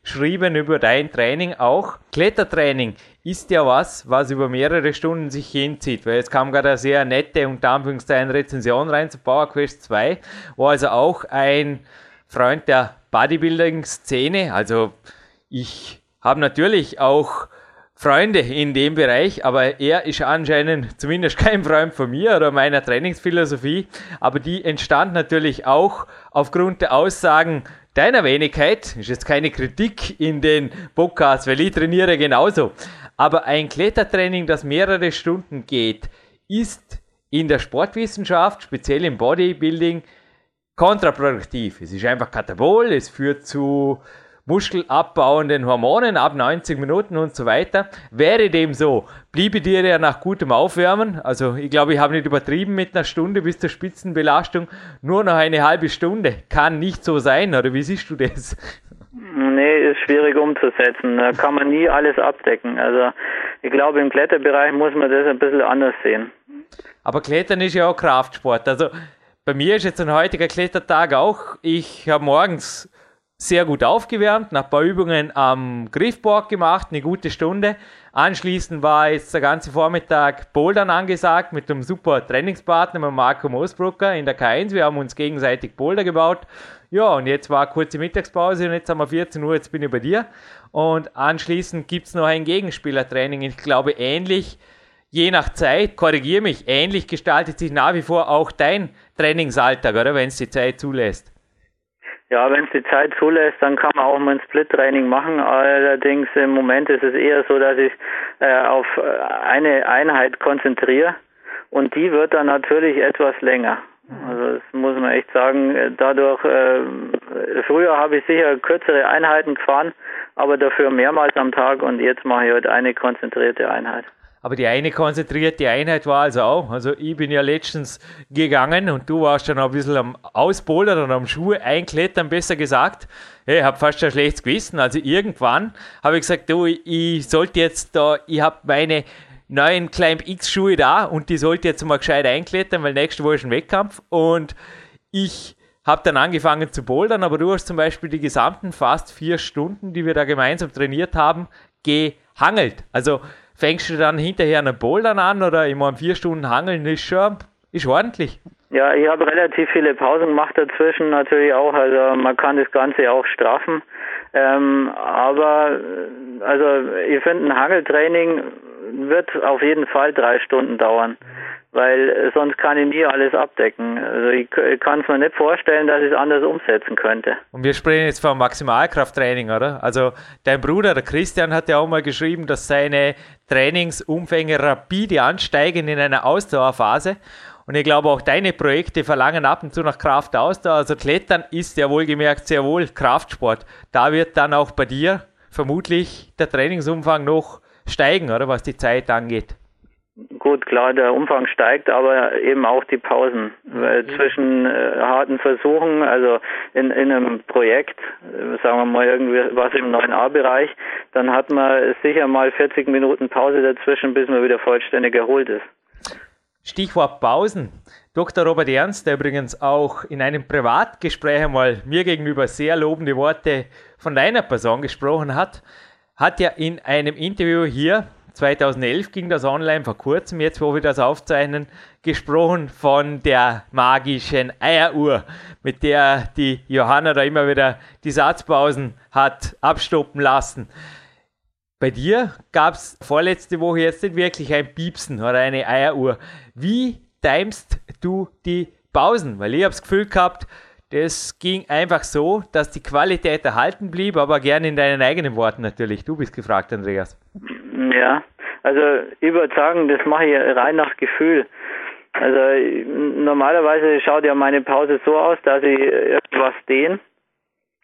geschrieben, über dein Training auch. Klettertraining ist ja was, was über mehrere Stunden sich hinzieht, weil es kam gerade eine sehr nette und Anführungszeichen Rezension rein zu PowerQuest 2, wo also auch ein Freund der Bodybuilding-Szene. Also ich habe natürlich auch Freunde in dem Bereich, aber er ist anscheinend zumindest kein Freund von mir oder meiner Trainingsphilosophie. Aber die entstand natürlich auch aufgrund der Aussagen deiner Wenigkeit. Ist jetzt keine Kritik in den Podcasts, weil ich trainiere genauso. Aber ein Klettertraining, das mehrere Stunden geht, ist in der Sportwissenschaft, speziell im Bodybuilding, kontraproduktiv. Es ist einfach Katabol, es führt zu muskelabbauenden Hormonen ab 90 Minuten und so weiter. Wäre dem so, bliebe dir ja nach gutem Aufwärmen, also ich glaube, ich habe nicht übertrieben mit einer Stunde bis zur Spitzenbelastung, nur noch eine halbe Stunde. Kann nicht so sein, oder wie siehst du das? Nee, ist schwierig umzusetzen. Da kann man nie alles abdecken. Also ich glaube, im Kletterbereich muss man das ein bisschen anders sehen. Aber Klettern ist ja auch Kraftsport. Also bei mir ist jetzt ein heutiger Klettertag auch. Ich habe morgens sehr gut aufgewärmt, nach ein paar Übungen am Griffboard gemacht, eine gute Stunde. Anschließend war jetzt der ganze Vormittag Bouldern angesagt mit einem super Trainingspartner, mit Marco Moosbrucker in der K1. Wir haben uns gegenseitig Boulder gebaut. Ja, und jetzt war kurze Mittagspause und jetzt haben wir 14 Uhr, jetzt bin ich bei dir. Und anschließend gibt es noch ein Gegenspielertraining. Ich glaube, ähnlich je nach Zeit, korrigiere mich, ähnlich gestaltet sich nach wie vor auch dein Trainingsalltag, oder wenn es die Zeit zulässt. Ja, wenn es die Zeit zulässt, dann kann man auch mal ein Split-Training machen. Allerdings im Moment ist es eher so, dass ich äh, auf eine Einheit konzentriere und die wird dann natürlich etwas länger. Also das muss man echt sagen. Dadurch, äh, früher habe ich sicher kürzere Einheiten gefahren, aber dafür mehrmals am Tag und jetzt mache ich heute eine konzentrierte Einheit. Aber die eine konzentrierte Einheit war also auch. Also ich bin ja letztens gegangen und du warst dann ein bisschen am Ausbouldern oder am Schuhe einklettern, besser gesagt. Ich habe fast ein schlechtes Gewissen. Also irgendwann habe ich gesagt, du, ich sollte jetzt da, ich habe meine neuen Climb X Schuhe da und die sollte jetzt mal gescheit einklettern, weil nächste Woche ist ein Wettkampf und ich habe dann angefangen zu bouldern, aber du hast zum Beispiel die gesamten fast vier Stunden, die wir da gemeinsam trainiert haben, gehangelt. Also fängst du dann hinterher einen Bouldern an oder immer vier Stunden Hangeln ist schon ist ordentlich. Ja, ich habe relativ viele Pausen gemacht dazwischen natürlich auch. Also man kann das Ganze auch straffen. Ähm, aber also ich finde ein Hangeltraining wird auf jeden Fall drei Stunden dauern weil sonst kann ich nie alles abdecken. Also ich, ich kann es mir nicht vorstellen, dass ich es anders umsetzen könnte. Und wir sprechen jetzt vom Maximalkrafttraining, oder? Also dein Bruder, der Christian, hat ja auch mal geschrieben, dass seine Trainingsumfänge rapide ansteigen in einer Ausdauerphase. Und ich glaube, auch deine Projekte verlangen ab und zu nach Kraft Ausdauer. Also Klettern ist ja wohlgemerkt sehr wohl Kraftsport. Da wird dann auch bei dir vermutlich der Trainingsumfang noch steigen, oder was die Zeit angeht. Gut, klar, der Umfang steigt, aber eben auch die Pausen mhm. zwischen äh, harten Versuchen, also in, in einem Projekt, äh, sagen wir mal irgendwie was im 9a-Bereich, dann hat man sicher mal 40 Minuten Pause dazwischen, bis man wieder vollständig erholt ist. Stichwort Pausen. Dr. Robert Ernst, der übrigens auch in einem Privatgespräch einmal mir gegenüber sehr lobende Worte von deiner Person gesprochen hat, hat ja in einem Interview hier 2011 ging das online, vor kurzem, jetzt wo wir das aufzeichnen, gesprochen von der magischen Eieruhr, mit der die Johanna da immer wieder die Satzpausen hat abstoppen lassen. Bei dir gab es vorletzte Woche jetzt nicht wirklich ein Piepsen oder eine Eieruhr. Wie timest du die Pausen? Weil ich habe das Gefühl gehabt, das ging einfach so, dass die Qualität erhalten blieb, aber gerne in deinen eigenen Worten natürlich. Du bist gefragt, Andreas. Ja, also ich würde sagen, das mache ich rein nach Gefühl. Also normalerweise schaut ja meine Pause so aus, dass ich irgendwas dehne.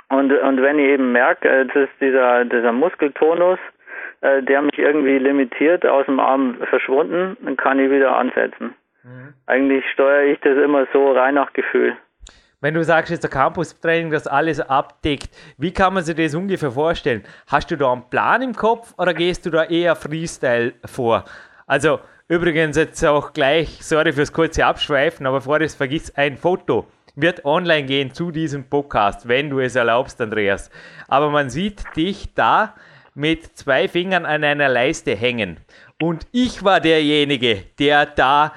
Und, und wenn ich eben merke, äh, dass dieser, dieser Muskeltonus, äh, der mich irgendwie limitiert, aus dem Arm verschwunden, dann kann ich wieder ansetzen. Mhm. Eigentlich steuere ich das immer so rein nach Gefühl. Wenn du sagst, jetzt der Campus-Training das alles abdeckt, wie kann man sich das ungefähr vorstellen? Hast du da einen Plan im Kopf oder gehst du da eher Freestyle vor? Also, übrigens jetzt auch gleich, sorry fürs kurze Abschweifen, aber bevor das vergisst, ein Foto wird online gehen zu diesem Podcast, wenn du es erlaubst, Andreas. Aber man sieht dich da mit zwei Fingern an einer Leiste hängen. Und ich war derjenige, der da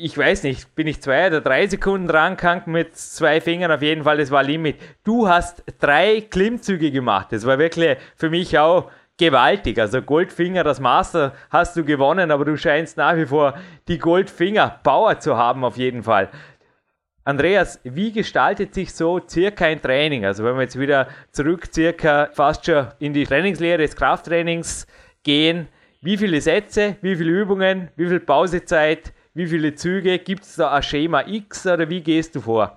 ich weiß nicht, bin ich zwei oder drei Sekunden rangegangen mit zwei Fingern, auf jeden Fall, das war Limit. Du hast drei Klimmzüge gemacht, das war wirklich für mich auch gewaltig. Also Goldfinger, das Master hast du gewonnen, aber du scheinst nach wie vor die Goldfinger Power zu haben, auf jeden Fall. Andreas, wie gestaltet sich so circa ein Training? Also wenn wir jetzt wieder zurück circa fast schon in die Trainingslehre des Krafttrainings gehen, wie viele Sätze, wie viele Übungen, wie viel Pausezeit, wie viele Züge? Gibt es da ein Schema X oder wie gehst du vor?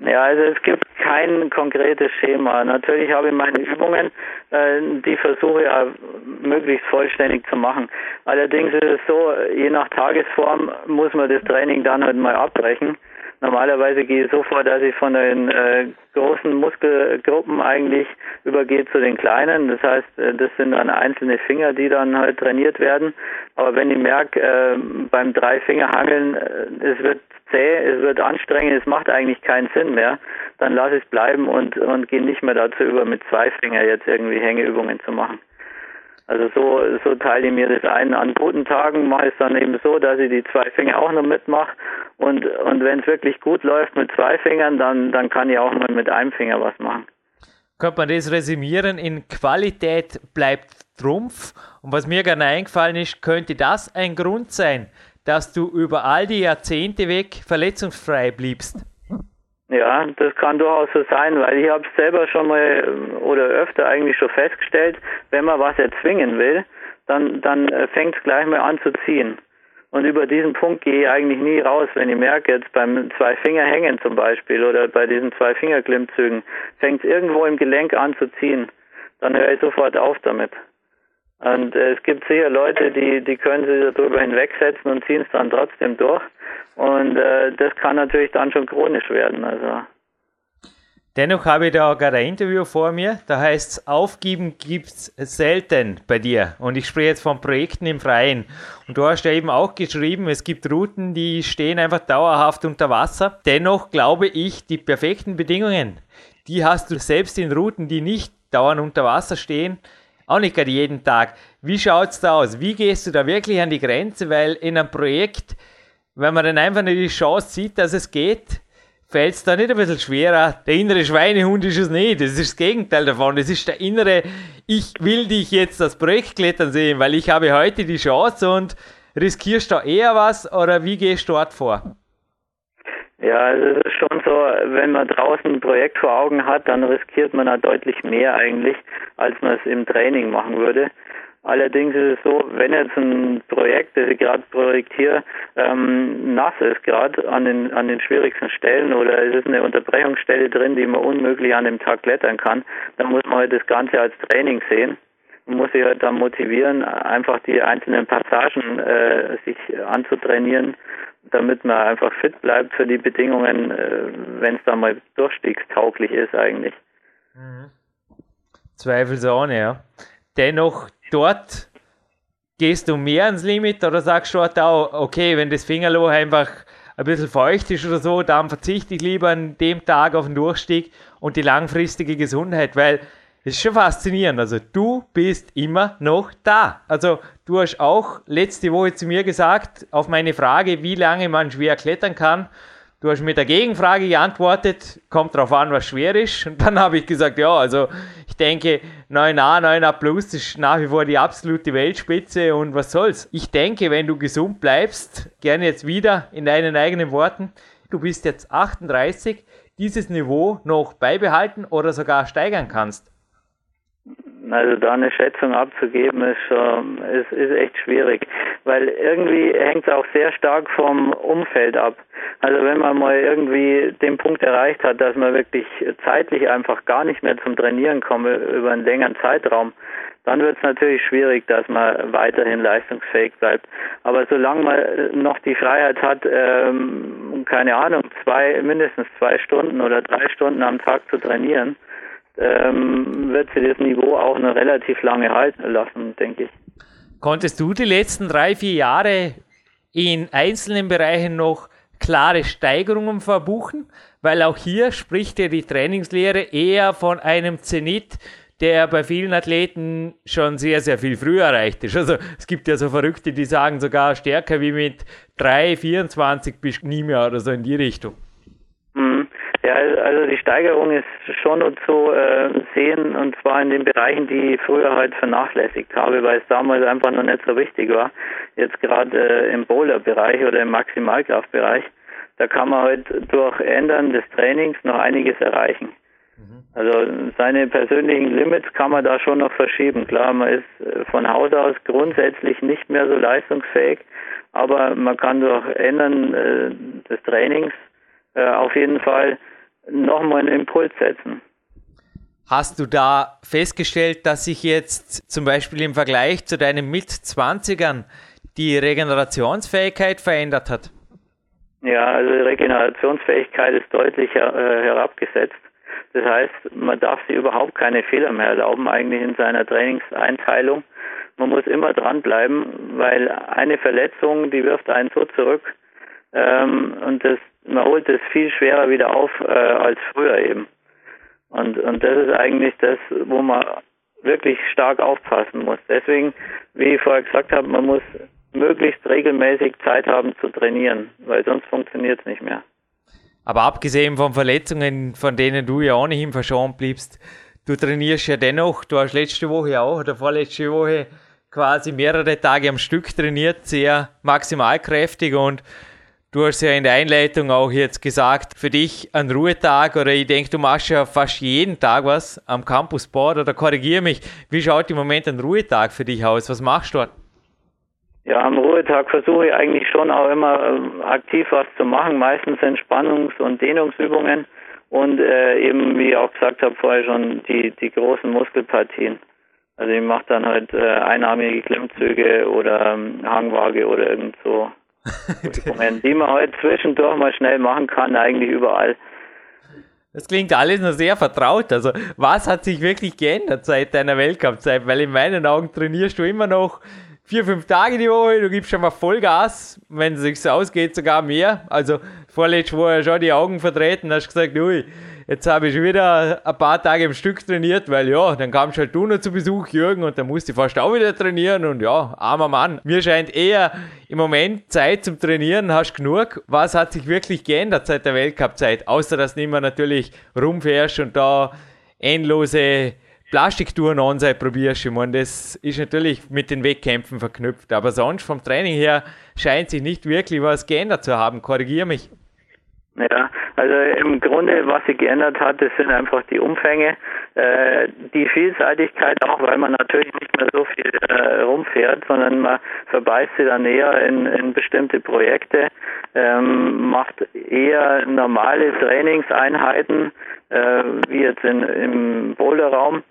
Ja, also es gibt kein konkretes Schema. Natürlich habe ich meine Übungen, äh, die versuche ich möglichst vollständig zu machen. Allerdings ist es so, je nach Tagesform muss man das Training dann halt mal abbrechen. Normalerweise gehe ich so vor, dass ich von den äh, großen Muskelgruppen eigentlich übergehe zu den kleinen. Das heißt, äh, das sind dann einzelne Finger, die dann halt trainiert werden. Aber wenn ich merke, äh, beim Dreifingerhangeln, äh, es wird zäh, es wird anstrengend, es macht eigentlich keinen Sinn mehr, dann lasse ich es bleiben und, und gehe nicht mehr dazu über, mit zwei Finger jetzt irgendwie Hängeübungen zu machen. Also so, so teile ich mir das ein. An guten Tagen mache ich es dann eben so, dass ich die zwei Finger auch noch mitmache. Und, und wenn es wirklich gut läuft mit zwei Fingern, dann, dann kann ich auch mal mit einem Finger was machen. Könnte man das resümieren in Qualität bleibt Trumpf? Und was mir gerne eingefallen ist, könnte das ein Grund sein, dass du über all die Jahrzehnte weg verletzungsfrei bliebst? Ja, das kann durchaus so sein, weil ich habe es selber schon mal oder öfter eigentlich schon festgestellt, wenn man was erzwingen will, dann, dann äh, fängt es gleich mal an zu ziehen. Und über diesen Punkt gehe ich eigentlich nie raus, wenn ich merke, jetzt beim zwei Finger hängen zum Beispiel oder bei diesen zwei Finger Klimmzügen, fängt es irgendwo im Gelenk an zu ziehen. Dann höre ich sofort auf damit. Und äh, es gibt sicher Leute, die, die können sich darüber hinwegsetzen und ziehen es dann trotzdem durch. Und äh, das kann natürlich dann schon chronisch werden. Also. Dennoch habe ich da gerade ein Interview vor mir, da heißt es, aufgeben gibt es selten bei dir. Und ich spreche jetzt von Projekten im Freien. Und du hast ja eben auch geschrieben, es gibt Routen, die stehen einfach dauerhaft unter Wasser. Dennoch glaube ich, die perfekten Bedingungen, die hast du selbst in Routen, die nicht dauernd unter Wasser stehen, auch nicht gerade jeden Tag. Wie schaut es da aus? Wie gehst du da wirklich an die Grenze? Weil in einem Projekt, wenn man dann einfach nur die Chance sieht, dass es geht, fällt es da nicht ein bisschen schwerer. Der innere Schweinehund ist es nicht. Das ist das Gegenteil davon. Das ist der innere, ich will dich jetzt das Projekt klettern sehen, weil ich habe heute die Chance und riskierst du eher was oder wie gehst du dort vor? Ja, es ist schon so, wenn man draußen ein Projekt vor Augen hat, dann riskiert man da deutlich mehr eigentlich, als man es im Training machen würde. Allerdings ist es so, wenn jetzt ein Projekt, das ich gerade projektiere, ähm, nass ist, gerade an den, an den schwierigsten Stellen oder es ist eine Unterbrechungsstelle drin, die man unmöglich an dem Tag klettern kann, dann muss man halt das Ganze als Training sehen Man muss sich halt dann motivieren, einfach die einzelnen Passagen äh, sich anzutrainieren damit man einfach fit bleibt für die Bedingungen, äh, wenn es dann mal durchstiegstauglich ist eigentlich. Mhm. Zweifelsohne, ja. Dennoch dort gehst du mehr ans Limit oder sagst du auch, okay, wenn das Fingerloch einfach ein bisschen feucht ist oder so, dann verzichte ich lieber an dem Tag auf den Durchstieg und die langfristige Gesundheit, weil ist schon faszinierend. Also du bist immer noch da. Also du hast auch letzte Woche zu mir gesagt, auf meine Frage, wie lange man schwer klettern kann, du hast mit der Gegenfrage geantwortet, kommt darauf an, was schwer ist. Und dann habe ich gesagt, ja, also ich denke, 9a, 9a plus ist nach wie vor die absolute Weltspitze und was soll's. Ich denke, wenn du gesund bleibst, gerne jetzt wieder in deinen eigenen Worten, du bist jetzt 38, dieses Niveau noch beibehalten oder sogar steigern kannst. Also da eine Schätzung abzugeben ist ist, ist echt schwierig, weil irgendwie hängt es auch sehr stark vom Umfeld ab. Also wenn man mal irgendwie den Punkt erreicht hat, dass man wirklich zeitlich einfach gar nicht mehr zum Trainieren kommt über einen längeren Zeitraum, dann wird es natürlich schwierig, dass man weiterhin leistungsfähig bleibt. Aber solange man noch die Freiheit hat, ähm, keine Ahnung, zwei, mindestens zwei Stunden oder drei Stunden am Tag zu trainieren, ähm, wird sie das Niveau auch noch relativ lange halten lassen, denke ich. Konntest du die letzten drei, vier Jahre in einzelnen Bereichen noch klare Steigerungen verbuchen? Weil auch hier spricht ja die Trainingslehre eher von einem Zenit, der bei vielen Athleten schon sehr, sehr viel früher erreicht ist. Also es gibt ja so Verrückte, die sagen sogar stärker wie mit 3, 24 bis nie mehr oder so in die Richtung. Ja, also die Steigerung ist schon und so äh, sehen und zwar in den Bereichen, die ich früher halt vernachlässigt habe, weil es damals einfach noch nicht so wichtig war. Jetzt gerade äh, im Bowler-Bereich oder im Maximalkraftbereich, da kann man halt durch Ändern des Trainings noch einiges erreichen. Mhm. Also seine persönlichen Limits kann man da schon noch verschieben. Klar, man ist äh, von Haus aus grundsätzlich nicht mehr so leistungsfähig, aber man kann durch Ändern äh, des Trainings äh, auf jeden Fall nochmal einen Impuls setzen. Hast du da festgestellt, dass sich jetzt zum Beispiel im Vergleich zu deinen Mit-20ern die Regenerationsfähigkeit verändert hat? Ja, also die Regenerationsfähigkeit ist deutlich äh, herabgesetzt. Das heißt, man darf sich überhaupt keine Fehler mehr erlauben, eigentlich in seiner Trainingseinteilung. Man muss immer dranbleiben, weil eine Verletzung, die wirft einen so zurück. Ähm, und das man holt es viel schwerer wieder auf äh, als früher eben. Und, und das ist eigentlich das, wo man wirklich stark aufpassen muss. Deswegen, wie ich vorher gesagt habe, man muss möglichst regelmäßig Zeit haben zu trainieren, weil sonst funktioniert es nicht mehr. Aber abgesehen von Verletzungen, von denen du ja ohnehin verschont bliebst, du trainierst ja dennoch, du hast letzte Woche auch oder vorletzte Woche quasi mehrere Tage am Stück trainiert, sehr maximal kräftig und Du hast ja in der Einleitung auch jetzt gesagt, für dich ein Ruhetag oder ich denke, du machst ja fast jeden Tag was am Campus Sport oder korrigiere mich. Wie schaut im Moment ein Ruhetag für dich aus? Was machst du dort? Ja, am Ruhetag versuche ich eigentlich schon auch immer äh, aktiv was zu machen, meistens Entspannungs- und Dehnungsübungen und äh, eben, wie ich auch gesagt habe vorher schon, die, die großen Muskelpartien. Also ich mache dann halt äh, einarmige Klimmzüge oder ähm, Hangwaage oder irgend so die man halt zwischendurch mal schnell machen kann, eigentlich überall. Das klingt alles nur sehr vertraut. Also, was hat sich wirklich geändert seit deiner Weltcup-Zeit? Weil in meinen Augen trainierst du immer noch vier, fünf Tage die Woche, du gibst schon mal Vollgas, wenn es sich ausgeht, sogar mehr. Also vorletzt war ja schon die Augen vertreten, hast gesagt, ui, jetzt habe ich wieder ein paar Tage im Stück trainiert, weil ja, dann kamst halt du noch zu Besuch, Jürgen, und dann musste ich fast auch wieder trainieren und ja, armer Mann. Mir scheint eher im Moment Zeit zum Trainieren, hast genug. Was hat sich wirklich geändert seit der Weltcup-Zeit? Außer, dass du mehr natürlich rumfährst und da endlose Plastiktouren Onside probierst. Ich meine, das ist natürlich mit den Wettkämpfen verknüpft. Aber sonst vom Training her scheint sich nicht wirklich was geändert zu haben. Korrigiere mich. Ja, also im Grunde, was sich geändert hat, das sind einfach die Umfänge, äh, die Vielseitigkeit auch, weil man natürlich nicht mehr so viel äh, rumfährt, sondern man verbeißt sich dann eher in, in bestimmte Projekte, ähm, macht eher normale Trainingseinheiten, äh, wie jetzt in, im Boulderraum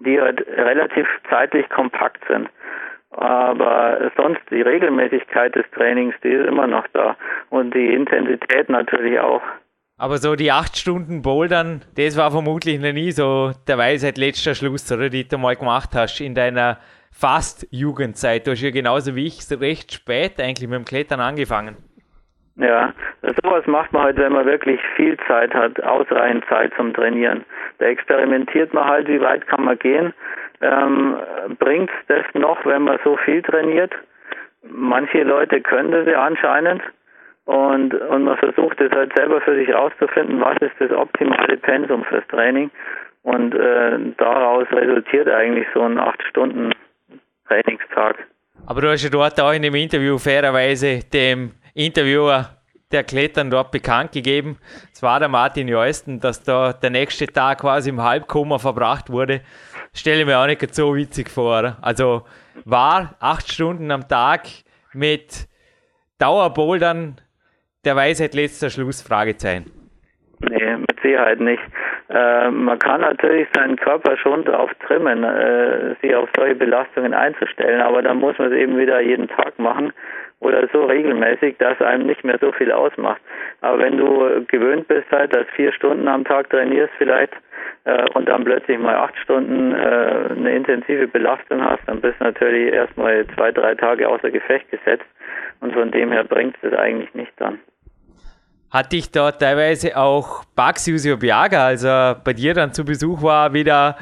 die halt relativ zeitlich kompakt sind. Aber sonst die Regelmäßigkeit des Trainings, die ist immer noch da. Und die Intensität natürlich auch. Aber so die acht Stunden Bouldern, das war vermutlich noch nie so der Weisheit letzter Schluss, oder die du mal gemacht hast in deiner fast Jugendzeit. Du hast ja genauso wie ich recht spät eigentlich mit dem Klettern angefangen. Ja, sowas macht man halt, wenn man wirklich viel Zeit hat, ausreichend Zeit zum Trainieren. Da experimentiert man halt, wie weit kann man gehen. Ähm, Bringt das noch, wenn man so viel trainiert? Manche Leute können das ja anscheinend. Und, und man versucht es halt selber für sich herauszufinden, was ist das optimale Pensum fürs Training. Und äh, daraus resultiert eigentlich so ein 8-Stunden-Trainingstag. Aber du hast ja dort auch in dem Interview fairerweise dem Interviewer der Klettern dort bekannt gegeben. Es war der Martin Jeusten, dass da der nächste Tag quasi im Halbkoma verbracht wurde. Stelle mir auch nicht so witzig vor. Also war acht Stunden am Tag mit Dauerbouldern der Weisheit letzter Schluss? Fragezeichen. Nee, mit Sicherheit nicht. Äh, man kann natürlich seinen Körper schon darauf trimmen, äh, sich auf solche Belastungen einzustellen, aber dann muss man es eben wieder jeden Tag machen oder so regelmäßig, dass einem nicht mehr so viel ausmacht. Aber wenn du gewöhnt bist halt, dass vier Stunden am Tag trainierst vielleicht äh, und dann plötzlich mal acht Stunden äh, eine intensive Belastung hast, dann bist du natürlich erstmal zwei, drei Tage außer Gefecht gesetzt und von dem her bringt es eigentlich nicht dann. Hat dich dort teilweise auch Baxi Usiobiaga, also bei dir dann zu Besuch war, wieder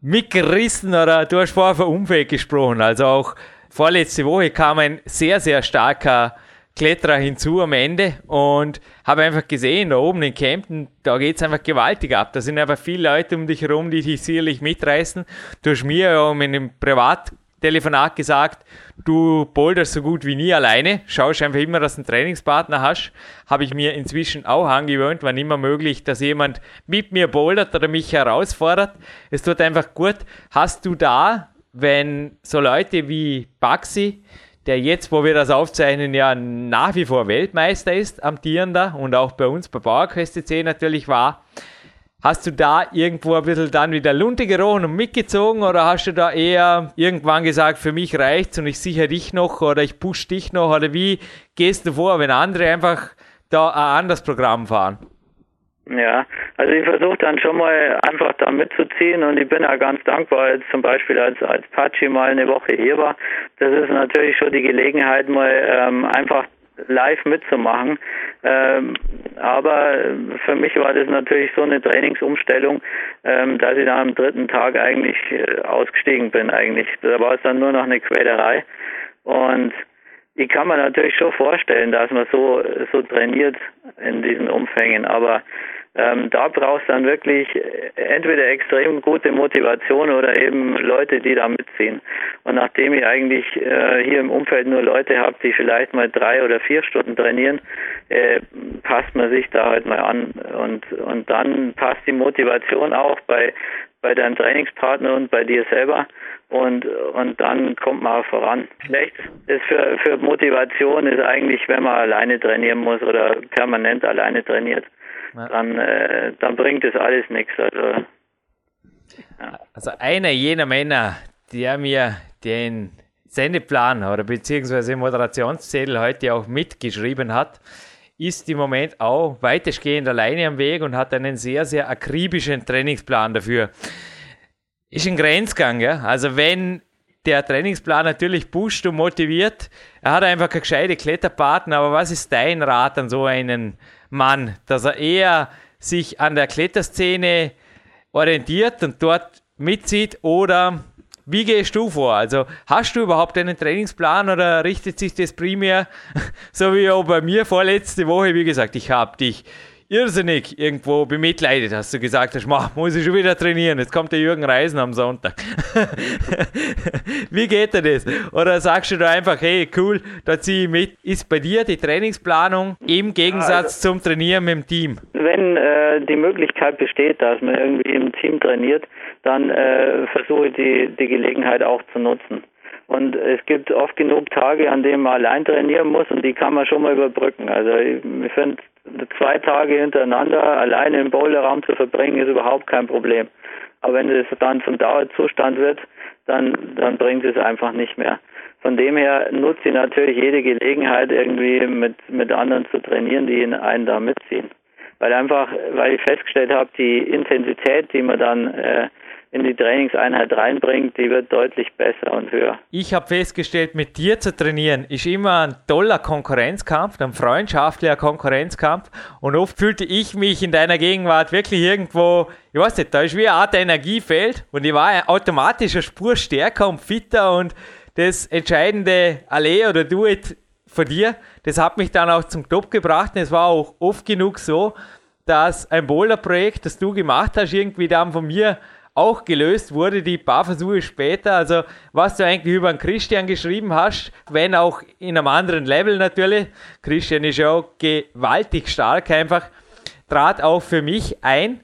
mitgerissen oder du hast vorher von Umfeld gesprochen, also auch vorletzte Woche kam ein sehr, sehr starker Kletterer hinzu am Ende und habe einfach gesehen, da oben in Kempten, da geht es einfach gewaltig ab. Da sind einfach viele Leute um dich herum, die dich sicherlich mitreißen. Du hast mir ja in einem Privattelefonat gesagt, du boulderst so gut wie nie alleine, schaust einfach immer, dass du einen Trainingspartner hast. Habe ich mir inzwischen auch angewöhnt, wann immer möglich, dass jemand mit mir bouldert oder mich herausfordert. Es tut einfach gut. Hast du da wenn so Leute wie Baxi, der jetzt, wo wir das aufzeichnen, ja nach wie vor Weltmeister ist, amtierender und auch bei uns bei Bauerquest C natürlich war, Hast du da irgendwo ein bisschen dann wieder Lunte gerochen und mitgezogen oder hast du da eher irgendwann gesagt, für mich reicht's und ich sichere dich noch oder ich push dich noch oder wie gehst du vor, wenn andere einfach da ein anderes Programm fahren? Ja, also ich versuche dann schon mal einfach da mitzuziehen und ich bin ja ganz dankbar, jetzt zum Beispiel als, als Pachi mal eine Woche hier war. Das ist natürlich schon die Gelegenheit, mal ähm, einfach live mitzumachen. Ähm, aber für mich war das natürlich so eine Trainingsumstellung, ähm, dass ich dann am dritten Tag eigentlich äh, ausgestiegen bin eigentlich. Da war es dann nur noch eine Quälerei. Und ich kann mir natürlich schon vorstellen, dass man so, so trainiert in diesen Umfängen, aber Ähm, da brauchst du dann wirklich entweder extrem gute Motivation oder eben Leute, die da mitziehen. Und nachdem ich eigentlich äh, hier im Umfeld nur Leute habe, die vielleicht mal drei oder vier Stunden trainieren, äh, passt man sich da halt mal an. Und, und dann passt die Motivation auch bei, bei deinem Trainingspartner und bei dir selber und und dann kommt man voran. Schlecht ist für für Motivation ist eigentlich, wenn man alleine trainieren muss oder permanent alleine trainiert, ja. dann äh, dann bringt das alles nichts. Also ja. also einer jener Männer, der mir den Sendeplan oder beziehungsweise Moderationszettel heute auch mitgeschrieben hat, ist im Moment auch weitestgehend alleine am Weg und hat einen sehr, sehr akribischen Trainingsplan dafür. Ist ein Grenzgang, ja. Also wenn der Trainingsplan natürlich pusht und motiviert, er hat einfach keine gescheite Kletterpartner, aber was ist dein Rat an so einen Mann, dass er eher sich an der Kletterszene orientiert und dort mitzieht oder wie gehst du vor? Also hast du überhaupt einen Trainingsplan oder richtet sich das primär, so wie auch bei mir vorletzte Woche, wie gesagt, ich habe dich irrsinnig irgendwo bemitleidet, hast du gesagt hast, mach, muss ich schon wieder trainieren, jetzt kommt der Jürgen Reisen am Sonntag. Wie geht dir das? Oder sagst du da einfach, hey, cool, da ziehe ich mit. Ist bei dir die Trainingsplanung im Gegensatz also, zum Trainieren mit dem Team? Wenn äh, die Möglichkeit besteht, dass man irgendwie im Team trainiert, dann äh, versuche ich die, die Gelegenheit auch zu nutzen. Und es gibt oft genug Tage, an denen man allein trainieren muss und die kann man schon mal überbrücken. Also ich, ich finde, zwei Tage hintereinander alleine im Boulderraum zu verbringen, ist überhaupt kein Problem. Aber wenn es dann zum Dauerzustand wird, dann, dann bringt es einfach nicht mehr. Von dem her nutze ich natürlich jede Gelegenheit, irgendwie mit, mit anderen zu trainieren, die einen da mitziehen. Weil einfach, weil ich festgestellt habe, die Intensität, die man dann äh, in die Trainingseinheit reinbringt, die wird deutlich besser und höher. Ich habe festgestellt, mit dir zu trainieren ist immer ein toller Konkurrenzkampf, ein freundschaftlicher Konkurrenzkampf. Und oft fühlte ich mich in deiner Gegenwart wirklich irgendwo, ich weiß nicht, da ist wie eine Art Energiefeld und ich war automatisch eine Spur stärker und fitter. Und das entscheidende Allee oder Duet von dir, das hat mich dann auch zum Top gebracht. Und es war auch oft genug so, dass ein Boulder-Projekt, das du gemacht hast, irgendwie dann von mir auch gelöst wurde, die paar Versuche später. Also, was du eigentlich über den Christian geschrieben hast, wenn auch in einem anderen Level natürlich. Christian ist ja auch gewaltig stark einfach, trat auch für mich ein.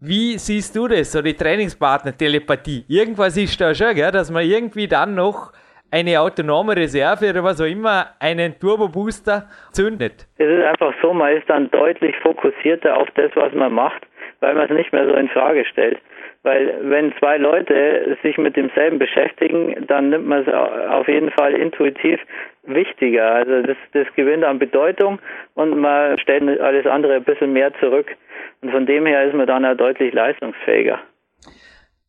Wie siehst du das, so die Trainingspartner-Telepathie? Irgendwas ist da schon, gell, dass man irgendwie dann noch eine autonome Reserve oder was auch immer einen Turbo-Booster zündet. Es ist einfach so, man ist dann deutlich fokussierter auf das, was man macht, weil man es nicht mehr so in Frage stellt. Weil wenn zwei Leute sich mit demselben beschäftigen, dann nimmt man es auf jeden Fall intuitiv wichtiger. Also das, das gewinnt an Bedeutung und man stellt alles andere ein bisschen mehr zurück. Und von dem her ist man dann auch deutlich leistungsfähiger.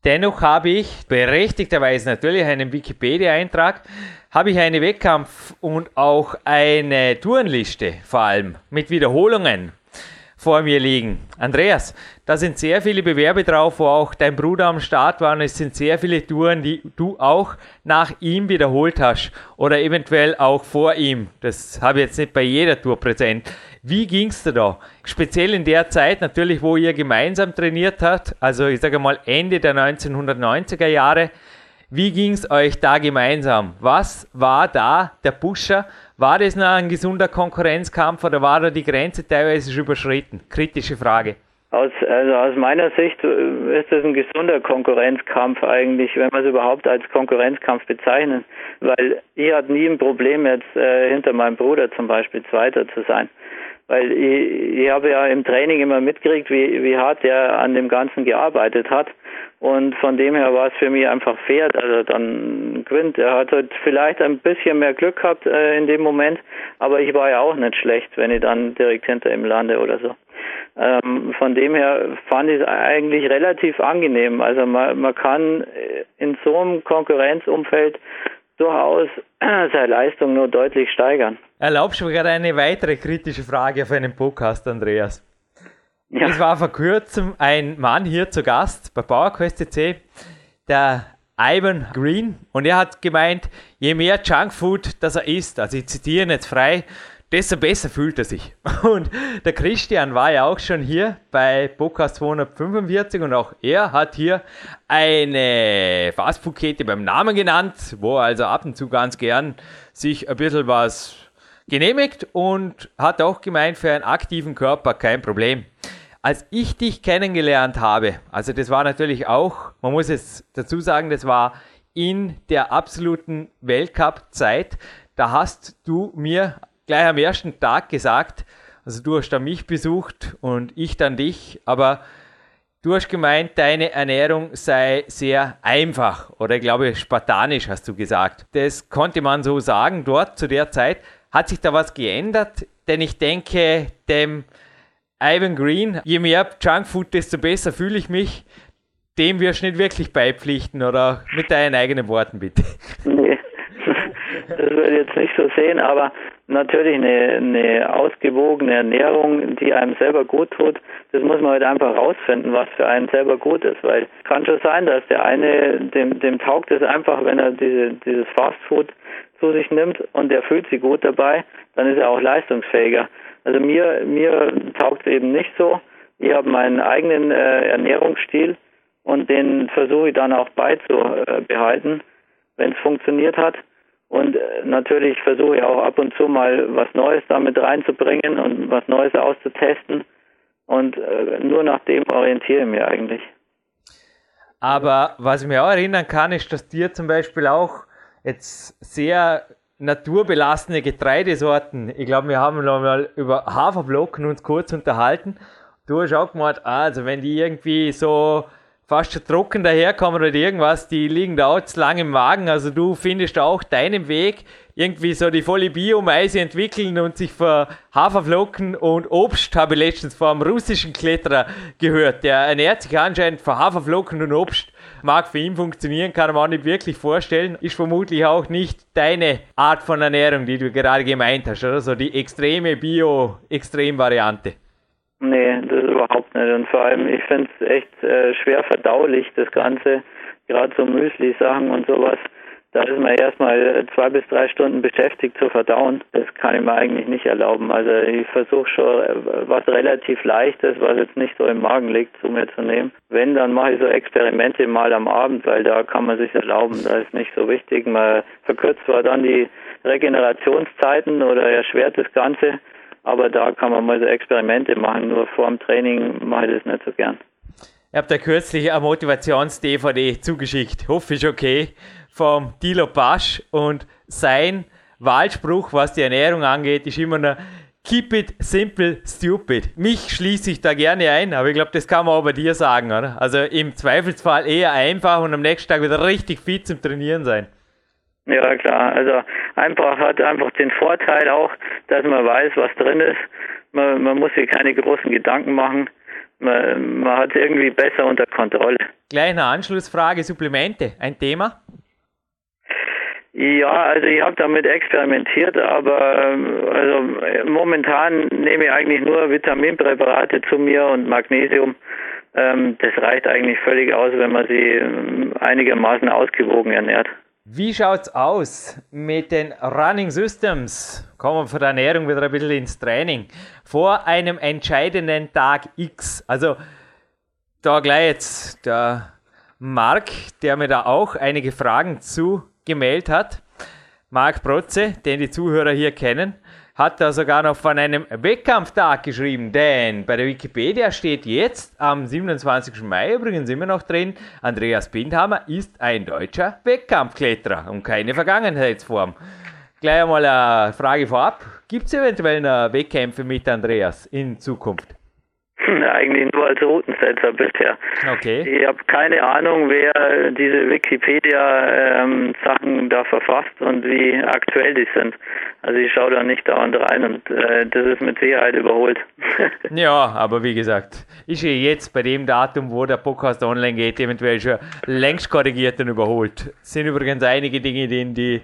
Dennoch habe ich berechtigterweise natürlich einen Wikipedia-Eintrag, habe ich eine Wettkampf- und auch eine Tourenliste vor allem mit Wiederholungen vor mir liegen. Andreas, da sind sehr viele Bewerbe drauf, wo auch dein Bruder am Start war und es sind sehr viele Touren, die du auch nach ihm wiederholt hast oder eventuell auch vor ihm. Das habe ich jetzt nicht bei jeder Tour präsent. Wie ging es dir da? Speziell in der Zeit natürlich, wo ihr gemeinsam trainiert habt, also ich sage mal Ende der 1990er Jahre. Wie ging es euch da gemeinsam? Was war da der Pusher? War das noch ein gesunder Konkurrenzkampf oder war da die Grenze teilweise schon überschritten? Kritische Frage. Aus, also aus meiner Sicht äh, ist das ein gesunder Konkurrenzkampf eigentlich, wenn man es überhaupt als Konkurrenzkampf bezeichnet, weil ich hatte nie ein Problem jetzt äh, hinter meinem Bruder zum Beispiel Zweiter zu sein weil ich, ich habe ja im Training immer mitgekriegt, wie, wie hart er an dem Ganzen gearbeitet hat. Und von dem her war es für mich einfach fair, dass er dann gewinnt. Er hat halt vielleicht ein bisschen mehr Glück gehabt äh, in dem Moment, aber ich war ja auch nicht schlecht, wenn ich dann direkt hinter ihm lande oder so. Ähm, von dem her fand ich es eigentlich relativ angenehm. Also man, man kann in so einem Konkurrenzumfeld durchaus seine Leistung nur deutlich steigern. Erlaubst du mir gerade eine weitere kritische Frage auf einen Podcast, Andreas? Ja. Es war vor kurzem ein Mann hier zu Gast bei PowerQuest CC, der Ivan Green, und er hat gemeint, je mehr Junkfood das er isst, also ich zitiere jetzt frei, desto besser fühlt er sich. Und der Christian war ja auch schon hier bei Podcast 245 und auch er hat hier eine Fastfood-Kette beim Namen genannt, wo er also ab und zu ganz gern sich ein bisschen was genehmigt und hat auch gemeint, für einen aktiven Körper kein Problem. Als ich dich kennengelernt habe, also das war natürlich auch, man muss es dazu sagen, das war in der absoluten Weltcup-Zeit, da hast du mir gleich am ersten Tag gesagt, also du hast dann mich besucht und ich dann dich, aber du hast gemeint, deine Ernährung sei sehr einfach oder ich glaube spartanisch hast du gesagt. Das konnte man so sagen dort zu der Zeit. Hat sich da was geändert? Denn ich denke, dem Ivan Green, je mehr Junkfood, desto besser fühle ich mich. Dem wirst du nicht wirklich beipflichten oder mit deinen eigenen Worten bitte. Nee, das würde ich jetzt nicht so sehen, aber natürlich eine, eine ausgewogene Ernährung, die einem selber gut tut, das muss man halt einfach rausfinden, was für einen selber gut ist, weil es kann schon sein, dass der eine, dem, dem taugt es einfach, wenn er diese, dieses Fastfood zu sich nimmt und der fühlt sich gut dabei, dann ist er auch leistungsfähiger. Also mir, mir taugt es eben nicht so. Ich habe meinen eigenen äh, Ernährungsstil und den versuche ich dann auch beizubehalten, wenn es funktioniert hat. Und äh, natürlich versuche ich auch ab und zu mal was Neues damit reinzubringen und was Neues auszutesten. Und äh, nur nach dem orientiere ich mich eigentlich. Aber was ich mir auch erinnern kann, ist, dass dir zum Beispiel auch jetzt sehr naturbelassene Getreidesorten, ich glaube, wir haben noch mal über Haferblocken uns kurz unterhalten. Du hast auch gemeint, ah, also wenn die irgendwie so fast schon trocken daherkommen oder irgendwas, die liegen da auch zu lang im Magen. Also du findest auch deinen Weg, irgendwie so die volle Biomeise entwickeln und sich für Haferflocken und Obst, habe ich letztens vor einem russischen Kletterer gehört. Der ernährt sich anscheinend von Haferflocken und Obst. Mag für ihn funktionieren, kann man auch nicht wirklich vorstellen. Ist vermutlich auch nicht deine Art von Ernährung, die du gerade gemeint hast, oder? So die extreme Bio-Extrem-Variante. Nee, das überhaupt nicht. Und vor allem, ich finde es echt äh, schwer verdaulich, das Ganze. Gerade so Müsli-Sachen und sowas. Da ist man erstmal zwei bis drei Stunden beschäftigt zu verdauen. Das kann ich mir eigentlich nicht erlauben. Also ich versuche schon äh, was relativ Leichtes, was jetzt nicht so im Magen liegt, zu mir zu nehmen. Wenn, dann mache ich so Experimente mal am Abend, weil da kann man sich erlauben. Da ist nicht so wichtig. Man verkürzt zwar dann die Regenerationszeiten oder erschwert das Ganze, aber da kann man mal so Experimente machen. Nur vor dem Training mache ich das nicht so gern. Ich habe da kürzlich eine Motivations-DVD zugeschickt. Hoffe ich okay. Vom Dilo Pasch und sein Wahlspruch, was die Ernährung angeht, ist immer noch Keep it simple, stupid. Mich schließe ich da gerne ein, aber ich glaube, das kann man auch bei dir sagen, oder? Also im Zweifelsfall eher einfach und am nächsten Tag wieder richtig fit zum Trainieren sein. Ja, klar. Also einfach hat einfach den Vorteil auch, dass man weiß, was drin ist. Man, man muss sich keine großen Gedanken machen. Man, man hat es irgendwie besser unter Kontrolle. Gleich eine Anschlussfrage, Supplemente, ein Thema? Ja, also ich habe damit experimentiert, aber ähm, also momentan nehme ich eigentlich nur Vitaminpräparate zu mir und Magnesium. Ähm, das reicht eigentlich völlig aus, wenn man sie ähm, einigermaßen ausgewogen ernährt. Wie schaut's aus mit den Running Systems? Kommen wir von der Ernährung wieder ein bisschen ins Training. Vor einem entscheidenden Tag X. Also da gleich jetzt der Marc, der mir da auch einige Fragen zu gemeldet hat. Marc Protze, den die Zuhörer hier kennen hat da sogar noch von einem Wettkampftag geschrieben, denn bei der Wikipedia steht jetzt am 27. Mai übrigens immer noch drin, Andreas Bindhammer ist ein deutscher Wettkampfkletterer und keine Vergangenheitsform. Gleich einmal eine Frage vorab. Gibt es eventuell noch Wettkämpfe mit Andreas in Zukunft? Eigentlich nur als Routensetzer bisher. Okay. Ich habe keine Ahnung, wer diese Wikipedia-Sachen ähm, da verfasst und wie aktuell die sind. Also ich schaue da nicht dauernd rein und äh, das ist mit Sicherheit überholt. ja, aber wie gesagt, ist ja jetzt bei dem Datum, wo der Podcast online geht, eventuell schon längst korrigiert und überholt. Es sind übrigens einige Dinge, die, die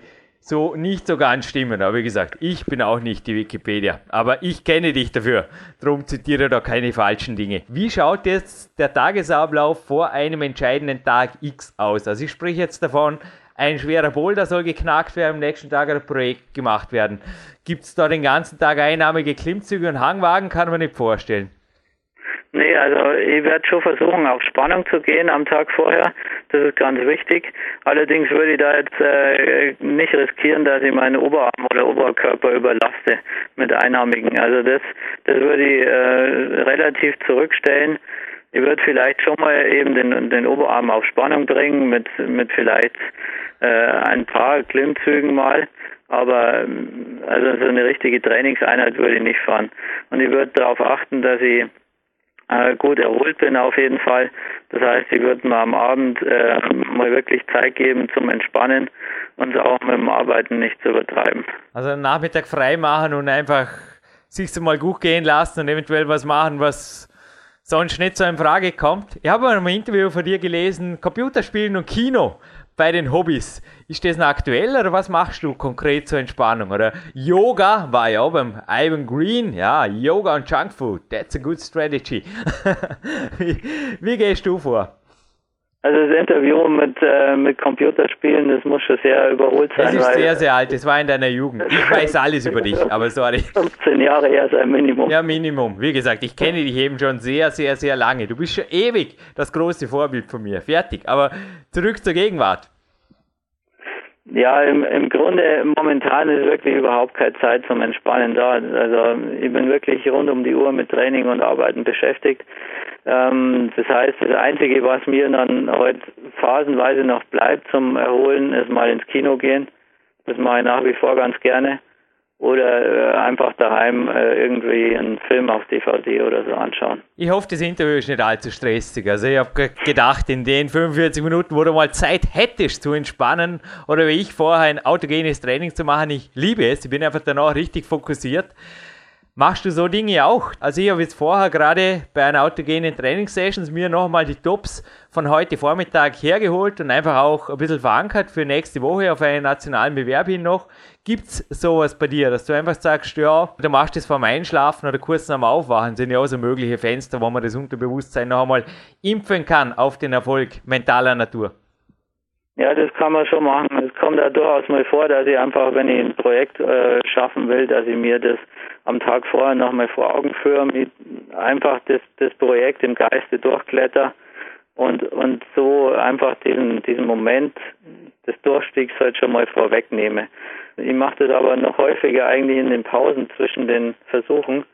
so nicht so ganz stimmen. Aber wie gesagt, ich bin auch nicht die Wikipedia. Aber ich kenne dich dafür. Darum zitiere da keine falschen Dinge. Wie schaut jetzt der Tagesablauf vor einem entscheidenden Tag X aus? Also ich spreche jetzt davon, ein schwerer Boulder soll geknackt werden, am nächsten Tag ein Projekt gemacht werden. Gibt es da den ganzen Tag einnahmige Klimmzüge und Hangwagen? Kann man nicht vorstellen. Nee, also ich werde schon versuchen, auf Spannung zu gehen am Tag vorher. Das ist ganz wichtig. Allerdings würde ich da jetzt äh, nicht riskieren, dass ich meinen Oberarm oder Oberkörper überlaste mit Einarmigen. Also das, das würde ich äh, relativ zurückstellen. Ich würde vielleicht schon mal eben den, den Oberarm auf Spannung bringen mit, mit vielleicht äh, ein paar Klimmzügen mal. Aber also so eine richtige Trainingseinheit würde ich nicht fahren. Und ich würde darauf achten, dass ich äh, gut erholt bin auf jeden Fall. Das heißt, ich würde mir am Abend äh, mal wirklich Zeit geben zum Entspannen und auch mit dem Arbeiten nicht zu übertreiben. Also einen Nachmittag frei machen und einfach sich mal gut gehen lassen und eventuell was machen, was sonst nicht so in Frage kommt. Ich habe mal ein Interview von dir gelesen, Computerspielen und Kino bei den Hobbys. Ist das noch aktuell oder was machst du konkret zur Entspannung? Oder Yoga war ja beim Ivan Green, ja, Yoga und Junkfood, that's a good strategy. wie, wie gehst du vor? Also das Interview mit, äh, mit Computerspielen, das muss schon sehr überholt sein. Das ist sehr, sehr alt. Das war in deiner Jugend. Ich weiß alles über dich, aber sorry. 15 Jahre eher sein Minimum. Ja, Minimum. Wie gesagt, ich kenne dich eben schon sehr, sehr, sehr lange. Du bist schon ewig das große Vorbild von mir. Fertig. Aber zurück zur Gegenwart. Ja, im, im Grunde momentan ist wirklich überhaupt keine Zeit zum Entspannen da. Also ich bin wirklich rund um die Uhr mit Training und Arbeiten beschäftigt. Ähm, das heißt, das Einzige, was mir dann heute phasenweise noch bleibt zum Erholen, ist mal ins Kino gehen. Das mache ich nach wie vor ganz gerne oder äh, einfach daheim äh, irgendwie einen Film auf DVD oder so anschauen. Ich hoffe, das Interview ist nicht allzu stressig. Also ich habe gedacht, in den 45 Minuten, wo du mal Zeit hättest zu entspannen oder wie ich vorher ein autogenes Training zu machen, ich liebe es. Ich bin einfach danach richtig fokussiert. Machst du so Dinge auch? Also ich habe jetzt vorher gerade bei einer autogenen Trainingssessions mir nochmal die Tops von heute Vormittag hergeholt und einfach auch ein bisschen verankert für nächste Woche auf einen nationalen Bewerb hin noch. Gibt's sowas bei dir, dass du einfach sagst, ja, du machst das vorm Einschlafen oder kurz nach dem Aufwachen, sind ja auch so mögliche Fenster, wo man das Unterbewusstsein noch einmal impfen kann auf den Erfolg mentaler Natur? Ja, das kann man schon machen. Es kommt da durchaus mal vor, dass ich einfach, wenn ich ein Projekt äh, schaffen will, dass ich mir das am Tag vorher nochmal vor Augen führe, einfach das, das Projekt im Geiste durchkletter und, und so einfach diesen, diesen Moment des Durchstiegs halt schon mal vorwegnehme. Ich mache das aber noch häufiger eigentlich in den Pausen zwischen den Versuchen,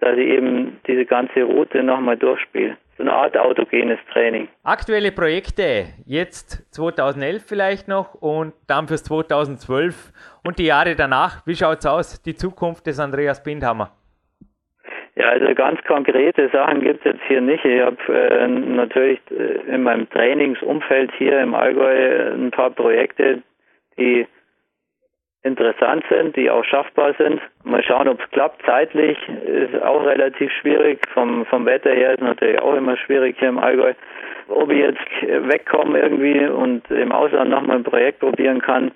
dass ich eben diese ganze Route nochmal durchspiele so eine Art autogenes Training. Aktuelle Projekte, jetzt 2011 vielleicht noch und dann fürs 2012 und die Jahre danach. Wie schaut es aus, die Zukunft des Andreas Bindhammer? Ja, also ganz konkrete Sachen gibt es jetzt hier nicht. Ich habe äh, natürlich äh, in meinem Trainingsumfeld hier im Allgäu ein paar Projekte, die interessant sind, die auch schaffbar sind. Mal schauen, ob es klappt. Zeitlich ist auch relativ schwierig. Vom, vom Wetter her ist natürlich auch immer schwierig hier im Allgäu. Ob ich jetzt wegkomme irgendwie und im Ausland nochmal ein Projekt probieren kann,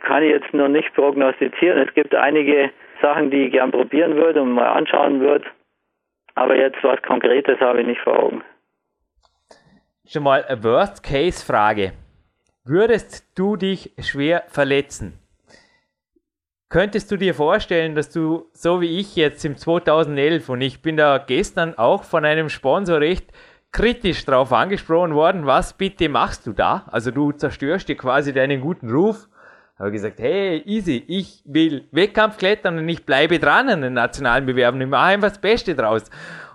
kann ich jetzt noch nicht prognostizieren. Es gibt einige Sachen, die ich gern probieren würde und mal anschauen würde. Aber jetzt was Konkretes habe ich nicht vor Augen. Schon mal eine Worst-Case-Frage. Würdest du dich schwer verletzen? Könntest du dir vorstellen, dass du, so wie ich jetzt im 2011, und ich bin da gestern auch von einem Sponsor recht kritisch drauf angesprochen worden, was bitte machst du da? Also du zerstörst dir quasi deinen guten Ruf. Habe gesagt, hey, easy, ich will Wettkampf klettern und ich bleibe dran an den nationalen Bewerben. Ich mache einfach das Beste draus.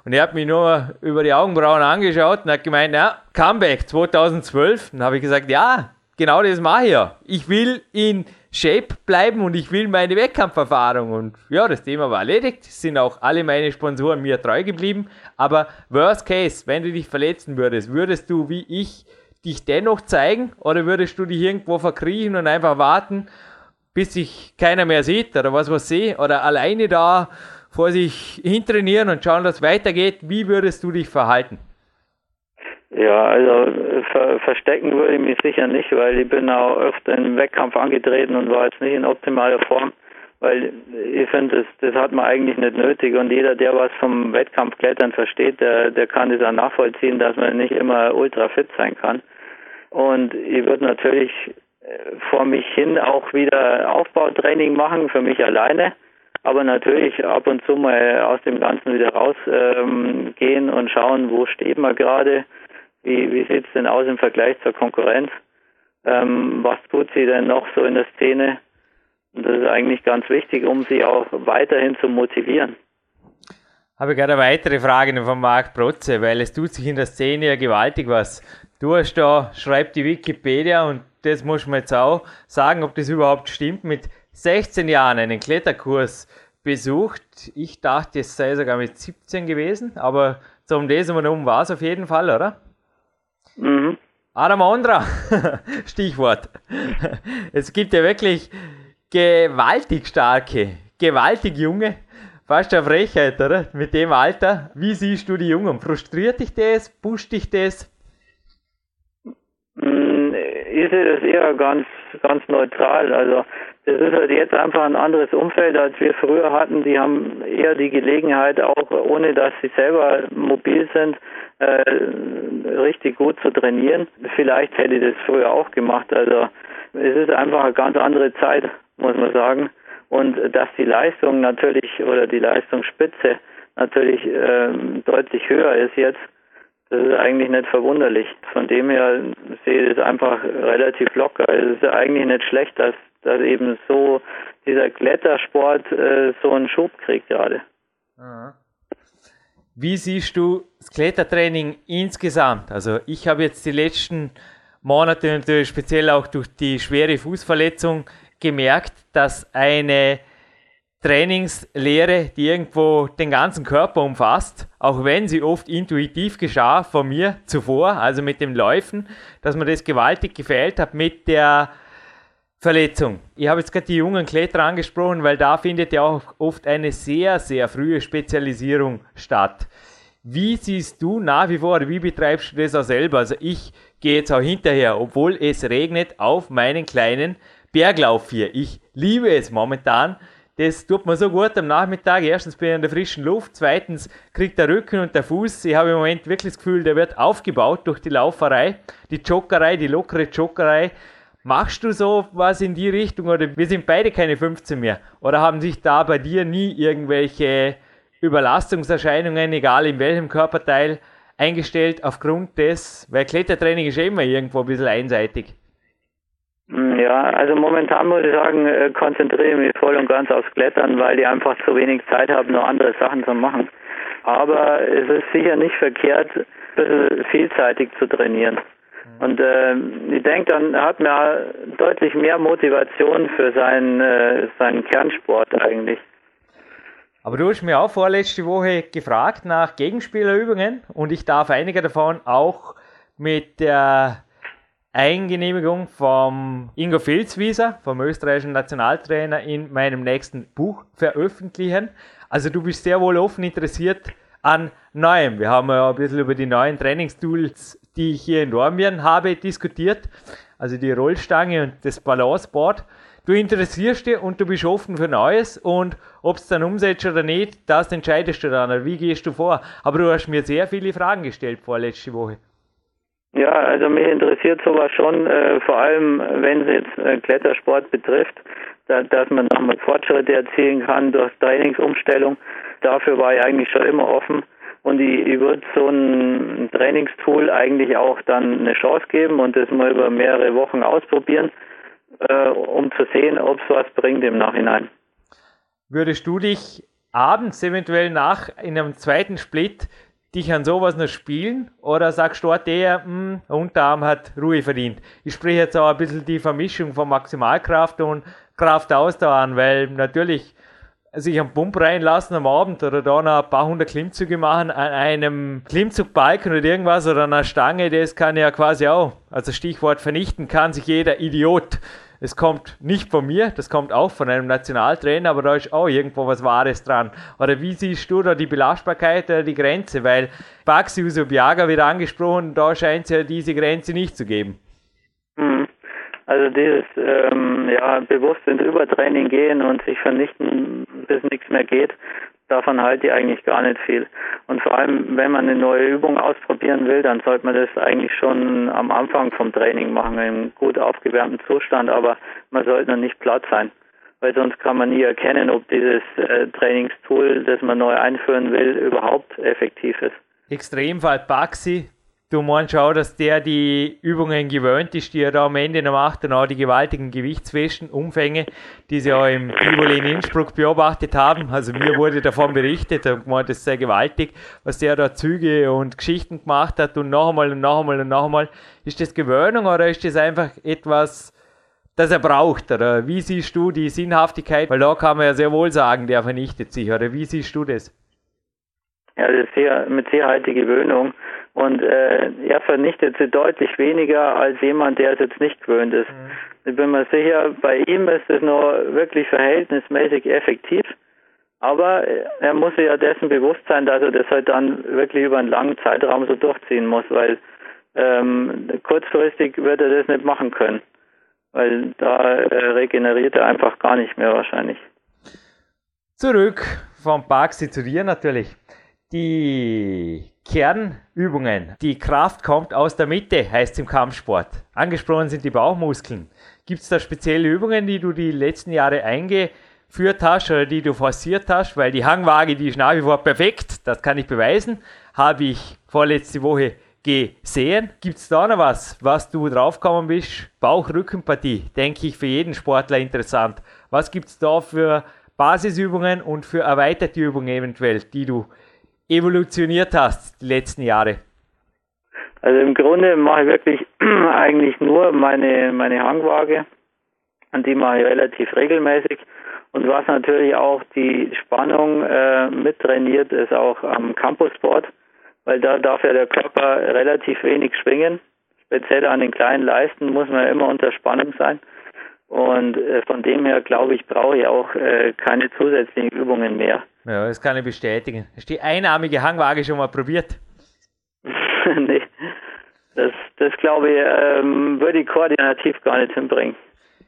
Und er hat mich nur über die Augenbrauen angeschaut und hat gemeint, ja, Comeback 2012. Und habe ich gesagt, ja, genau das mache ich ja. Ich will in Shape bleiben und ich will meine Wettkampferfahrung. Und ja, das Thema war erledigt. Sind auch alle meine Sponsoren mir treu geblieben. Aber worst case, wenn du dich verletzen würdest, würdest du wie ich dich dennoch zeigen oder würdest du dich irgendwo verkriechen und einfach warten, bis sich keiner mehr sieht oder was was sehe oder alleine da vor sich hintrainieren und schauen, dass es weitergeht? Wie würdest du dich verhalten? Ja, also ver verstecken würde ich mich sicher nicht, weil ich bin auch öfter im Wettkampf angetreten und war jetzt nicht in optimaler Form, weil ich finde, das, das hat man eigentlich nicht nötig. Und jeder, der was vom Wettkampfklettern versteht, der, der kann das auch nachvollziehen, dass man nicht immer ultra fit sein kann. Und ich würde natürlich vor mich hin auch wieder Aufbautraining machen für mich alleine, aber natürlich ab und zu mal aus dem Ganzen wieder rausgehen ähm, und schauen, wo steht man gerade, wie, wie sieht es denn aus im Vergleich zur Konkurrenz, ähm, was tut sie denn noch so in der Szene. Und das ist eigentlich ganz wichtig, um sie auch weiterhin zu motivieren. Habe gerade eine weitere Frage von Marc Protze, weil es tut sich in der Szene ja gewaltig was. Du hast da, schreibt die Wikipedia und das muss man jetzt auch sagen, ob das überhaupt stimmt, mit 16 Jahren einen Kletterkurs besucht. Ich dachte, es sei sogar mit 17 gewesen, aber zum Lesen um war es auf jeden Fall, oder? Mhm. Adam Ondra, Stichwort. Es gibt ja wirklich gewaltig starke, gewaltig junge, fast eine Frechheit, oder? Mit dem Alter. Wie siehst du die Jungen? Frustriert dich das? Pusht dich das? Mm, ich sehe das eher ganz, ganz neutral. Also das ist halt jetzt einfach ein anderes Umfeld, als wir früher hatten. Die haben eher die Gelegenheit, auch ohne dass sie selber mobil sind, äh, richtig gut zu trainieren. Vielleicht hätte ich das früher auch gemacht. Also es ist einfach eine ganz andere Zeit, muss man sagen. Und dass die Leistung natürlich oder die Leistungsspitze natürlich ähm, deutlich höher ist jetzt, das ist eigentlich nicht verwunderlich. Von dem her sehe ich es einfach relativ locker. Es ist eigentlich nicht schlecht, dass, dass eben so dieser Klettersport äh, so einen Schub kriegt gerade. Wie siehst du das Klettertraining insgesamt? Also ich habe jetzt die letzten Monate natürlich speziell auch durch die schwere Fußverletzung gemerkt, dass eine Trainingslehre, die irgendwo den ganzen Körper umfasst, auch wenn sie oft intuitiv geschah von mir zuvor, also mit dem Läufen, dass mir das gewaltig gefällt hat mit der Verletzung. Ich habe jetzt gerade die jungen Kletterer angesprochen, weil da findet ja auch oft eine sehr, sehr frühe Spezialisierung statt. Wie siehst du nach wie vor, wie betreibst du das auch selber? Also ich gehe jetzt auch hinterher, obwohl es regnet, auf meinen kleinen Berglauf hier. Ich liebe es momentan, das tut mir so gut am Nachmittag. Erstens bin ich in der frischen Luft, zweitens kriegt der Rücken und der Fuß, ich habe im Moment wirklich das Gefühl, der wird aufgebaut durch die Lauferei, die Joggerei, die lockere Joggerei. Machst du so was in die Richtung oder wir sind beide keine 15 mehr? Oder haben sich da bei dir nie irgendwelche Überlastungserscheinungen, egal in welchem Körperteil, eingestellt aufgrund des, weil Klettertraining ist immer irgendwo ein bisschen einseitig? Hm, ja, also momentan muss ich sagen, äh, konzentriere ich mich voll und ganz aufs Klettern, weil die einfach zu wenig Zeit haben, noch andere Sachen zu machen. Aber es ist sicher nicht verkehrt, vielseitig zu trainieren. Und äh, ich denke, dann hat man deutlich mehr Motivation für seinen, äh, seinen Kernsport eigentlich. Aber du hast mir auch vorletzte Woche gefragt nach Gegenspielerübungen und ich darf einige davon auch mit der Eingenehmigung vom Ingo Filzwieser, vom österreichischen Nationaltrainer, in meinem nächsten Buch veröffentlichen. Also du bist sehr wohl offen interessiert an Neuem. Wir haben ja ein bisschen über die neuen Trainingstools, die ich hier in Dormien habe, diskutiert. Also die Rollstange und das Balanceboard. Du interessierst dich und du bist offen für Neues und ob es dann umsetzt oder nicht, das entscheidest du dann. Wie gehst du vor? Aber du hast mir sehr viele Fragen gestellt vorletzte Woche. Ja, also mich interessiert sowas schon, äh, vor allem wenn es jetzt äh, Klettersport betrifft, da, dass man nochmal Fortschritte erzielen kann durch Trainingsumstellung. Dafür war ich eigentlich schon immer offen und ich, ich würde so ein Trainingstool eigentlich auch dann eine Chance geben und das mal über mehrere Wochen ausprobieren, äh, um zu sehen, ob es was bringt im Nachhinein. Würdest du dich abends eventuell nach in einem zweiten Split dich an sowas noch spielen? Oder sagst du, der mh, hm, Unterarm hat Ruhe verdient? Ich spreche jetzt auch ein bisschen die Vermischung von Maximalkraft und Kraftausdauer an, weil natürlich sich am Pump reinlassen am Abend oder da noch ein paar hundert Klimmzüge machen an einem Klimmzugbalken oder irgendwas oder einer Stange, das kann ja quasi auch, also Stichwort vernichten kann sich jeder Idiot es kommt nicht von mir, das kommt auch von einem Nationaltrainer, aber da ist auch irgendwo was Wahres dran. Oder wie siehst du da die Belastbarkeit oder die Grenze? Weil Baxi Usobiaga wird angesprochen, da scheint es ja diese Grenze nicht zu geben. Mhm. Also dieses ähm, ja, bewusst ins Übertraining gehen und sich vernichten, bis nichts mehr geht, davon halte ich eigentlich gar nicht viel. Und vor allem, wenn man eine neue Übung ausprobieren will, dann sollte man das eigentlich schon am Anfang vom Training machen, im gut aufgewärmten Zustand, aber man sollte noch nicht platt sein, weil sonst kann man nie erkennen, ob dieses äh, Trainingstool, das man neu einführen will, überhaupt effektiv ist. Extremfall Baxi, Du meinst auch, dass der die Übungen gewöhnt ist, die er da am Ende noch macht und auch die gewaltigen Gewichtswäschen, Umfänge, die sie auch im Tivoli in Innsbruck beobachtet haben. Also mir wurde davon berichtet und gemeint, das ist sehr gewaltig, was der da Züge und Geschichten gemacht hat und noch einmal und noch einmal und noch einmal. Ist das Gewöhnung oder ist das einfach etwas, das er braucht? Oder wie siehst du die Sinnhaftigkeit? Weil da kann man ja sehr wohl sagen, der vernichtet sich. Oder wie siehst du das? Ja, das ist sehr, mit Sicherheit die Gewöhnung. Und äh, er vernichtet sie deutlich weniger als jemand, der es jetzt nicht gewöhnt ist. Mhm. Ich bin mir sicher, bei ihm ist es nur wirklich verhältnismäßig effektiv. Aber er muss sich ja dessen bewusst sein, dass er das halt dann wirklich über einen langen Zeitraum so durchziehen muss, weil ähm, kurzfristig wird er das nicht machen können. Weil da äh, regeneriert er einfach gar nicht mehr wahrscheinlich. Zurück vom Baxi zu dir natürlich. Die Kernübungen. Die Kraft kommt aus der Mitte, heißt es im Kampfsport. Angesprochen sind die Bauchmuskeln. Gibt es da spezielle Übungen, die du die letzten Jahre eingeführt hast oder die du forciert hast? Weil die Hangwaage, die ist nach wie vor perfekt, das kann ich beweisen. Habe ich vorletzte Woche gesehen. Gibt es da noch was, was du draufgekommen bist? Bauch-Rückenpartie, denke ich, für jeden Sportler interessant. Was gibt es da für Basisübungen und für erweiterte Übungen eventuell, die du evolutioniert hast die letzten Jahre? Also im Grunde mache ich wirklich eigentlich nur meine, meine Hangwaage und die mache ich relativ regelmäßig. Und was natürlich auch die Spannung äh, mittrainiert, ist auch am Campusboard, weil da darf ja der Körper relativ wenig schwingen. Speziell an den kleinen Leisten muss man immer unter Spannung sein. Und äh, von dem her glaube ich, brauche ich auch äh, keine zusätzlichen Übungen mehr. Ja, das kann ich bestätigen. Hast du die einarmige Hangwaage schon mal probiert? nee. Das, das glaube ich, ähm, würde ich koordinativ gar nicht hinbringen.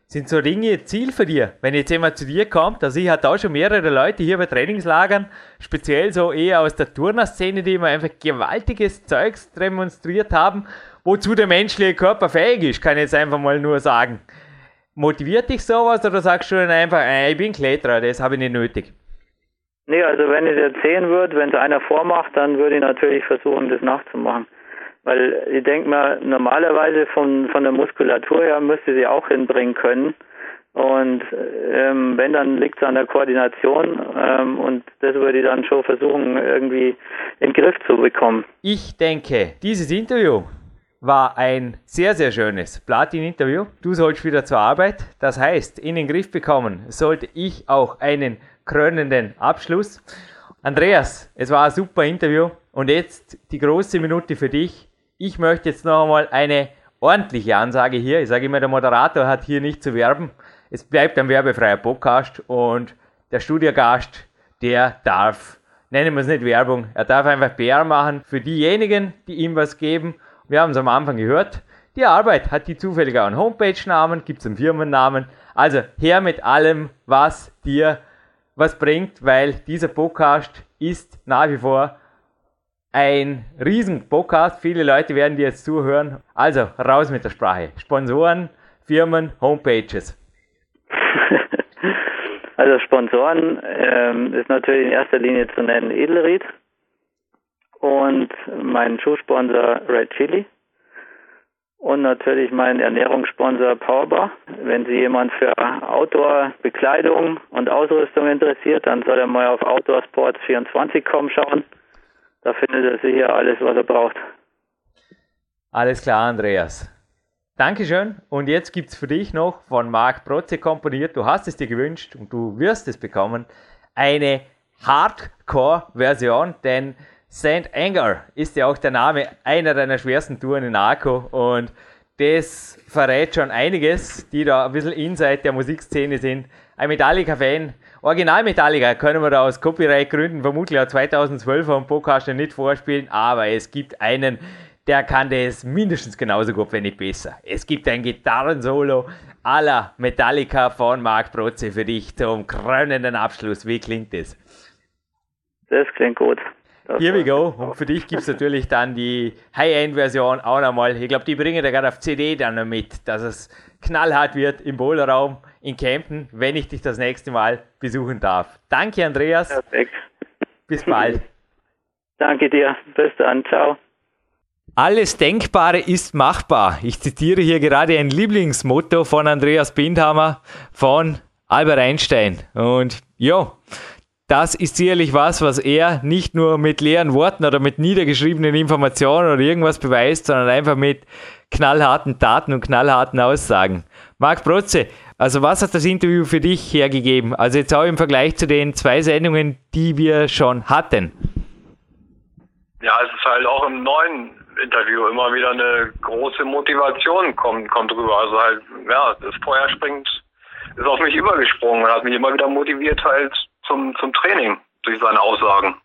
Sind so Dinge Ziel für dir? Wenn jetzt jemand zu dir kommt, also ich hatte auch schon mehrere Leute hier bei Trainingslagern, speziell so eher aus der Turnerszene, die immer einfach gewaltiges Zeugs demonstriert haben, wozu der menschliche Körper fähig ist, kann ich jetzt einfach mal nur sagen. Motiviert dich sowas oder sagst du dann einfach, äh, ich bin Kletterer, das habe ich nicht nötig? Nee, also wenn ich es erzählen würde, wenn es einer vormacht, dann würde ich natürlich versuchen, das nachzumachen. Weil ich denke mal, normalerweise von, von der Muskulatur her müsste sie auch hinbringen können. Und ähm, wenn, dann liegt es an der Koordination ähm, und das würde ich dann schon versuchen, irgendwie in den Griff zu bekommen. Ich denke, dieses Interview war ein sehr, sehr schönes Platin-Interview. Du sollst wieder zur Arbeit. Das heißt, in den Griff bekommen sollte ich auch einen krönenden Abschluss. Andreas, es war ein super Interview und jetzt die große Minute für dich. Ich möchte jetzt noch einmal eine ordentliche Ansage hier. Ich sage immer, der Moderator hat hier nicht zu werben. Es bleibt ein werbefreier Podcast und der Studiogast, der darf, nennen wir es nicht Werbung, er darf einfach PR machen für diejenigen, die ihm was geben. Wir haben es am Anfang gehört. Die Arbeit hat die zufällig auch einen Homepage-Namen, gibt es einen Firmennamen. Also her mit allem, was dir was bringt, weil dieser Podcast ist nach wie vor ein riesen Podcast. Viele Leute werden dir jetzt zuhören. Also raus mit der Sprache. Sponsoren, Firmen, Homepages. Also Sponsoren ähm, ist natürlich in erster Linie zu nennen Edelried und mein Schuhsponsor Red Chili und natürlich mein Ernährungssponsor Powerbar. Wenn Sie jemand für Outdoor-Bekleidung und Ausrüstung interessiert, dann soll er mal auf outdoorsports24.com schauen. Da findet er sicher alles, was er braucht. Alles klar, Andreas. Dankeschön. Und jetzt gibt es für dich noch von Marc Protze komponiert, du hast es dir gewünscht und du wirst es bekommen, eine Hardcore-Version, denn St. Anger ist ja auch der Name einer deiner schwersten Touren in Arco und das verrät schon einiges, die da ein bisschen inside der Musikszene sind. Ein Metallica-Fan, Original Metallica können wir da aus Copyright-Gründen vermutlich auch 2012 am Podcast nicht vorspielen, aber es gibt einen, der kann das mindestens genauso gut, wenn nicht besser. Es gibt ein Gitarrensolo aller Metallica von Mark Protze für dich zum krönenden Abschluss. Wie klingt das? Das klingt gut. Here we go. Und für dich gibt es natürlich dann die High-End-Version auch nochmal. Ich glaube, die bringen da gerade auf CD dann noch mit, dass es knallhart wird im Bowlerraum in Kempten, wenn ich dich das nächste Mal besuchen darf. Danke, Andreas. Perfekt. Bis bald. Danke dir. Bis dann. Ciao. Alles Denkbare ist machbar. Ich zitiere hier gerade ein Lieblingsmotto von Andreas Bindhammer von Albert Einstein. Und ja, das ist sicherlich was, was er nicht nur mit leeren Worten oder mit niedergeschriebenen Informationen oder irgendwas beweist, sondern einfach mit knallharten Taten und knallharten Aussagen. Marc Protze, also was hat das Interview für dich hergegeben? Also jetzt auch im Vergleich zu den zwei Sendungen, die wir schon hatten. Ja, es ist halt auch im neuen Interview immer wieder eine große Motivation kommt, kommt rüber. Also halt, ja, das Feuer springt, ist auf mich übergesprungen und hat mich immer wieder motiviert halt zum, zum Training durch seine Aussagen.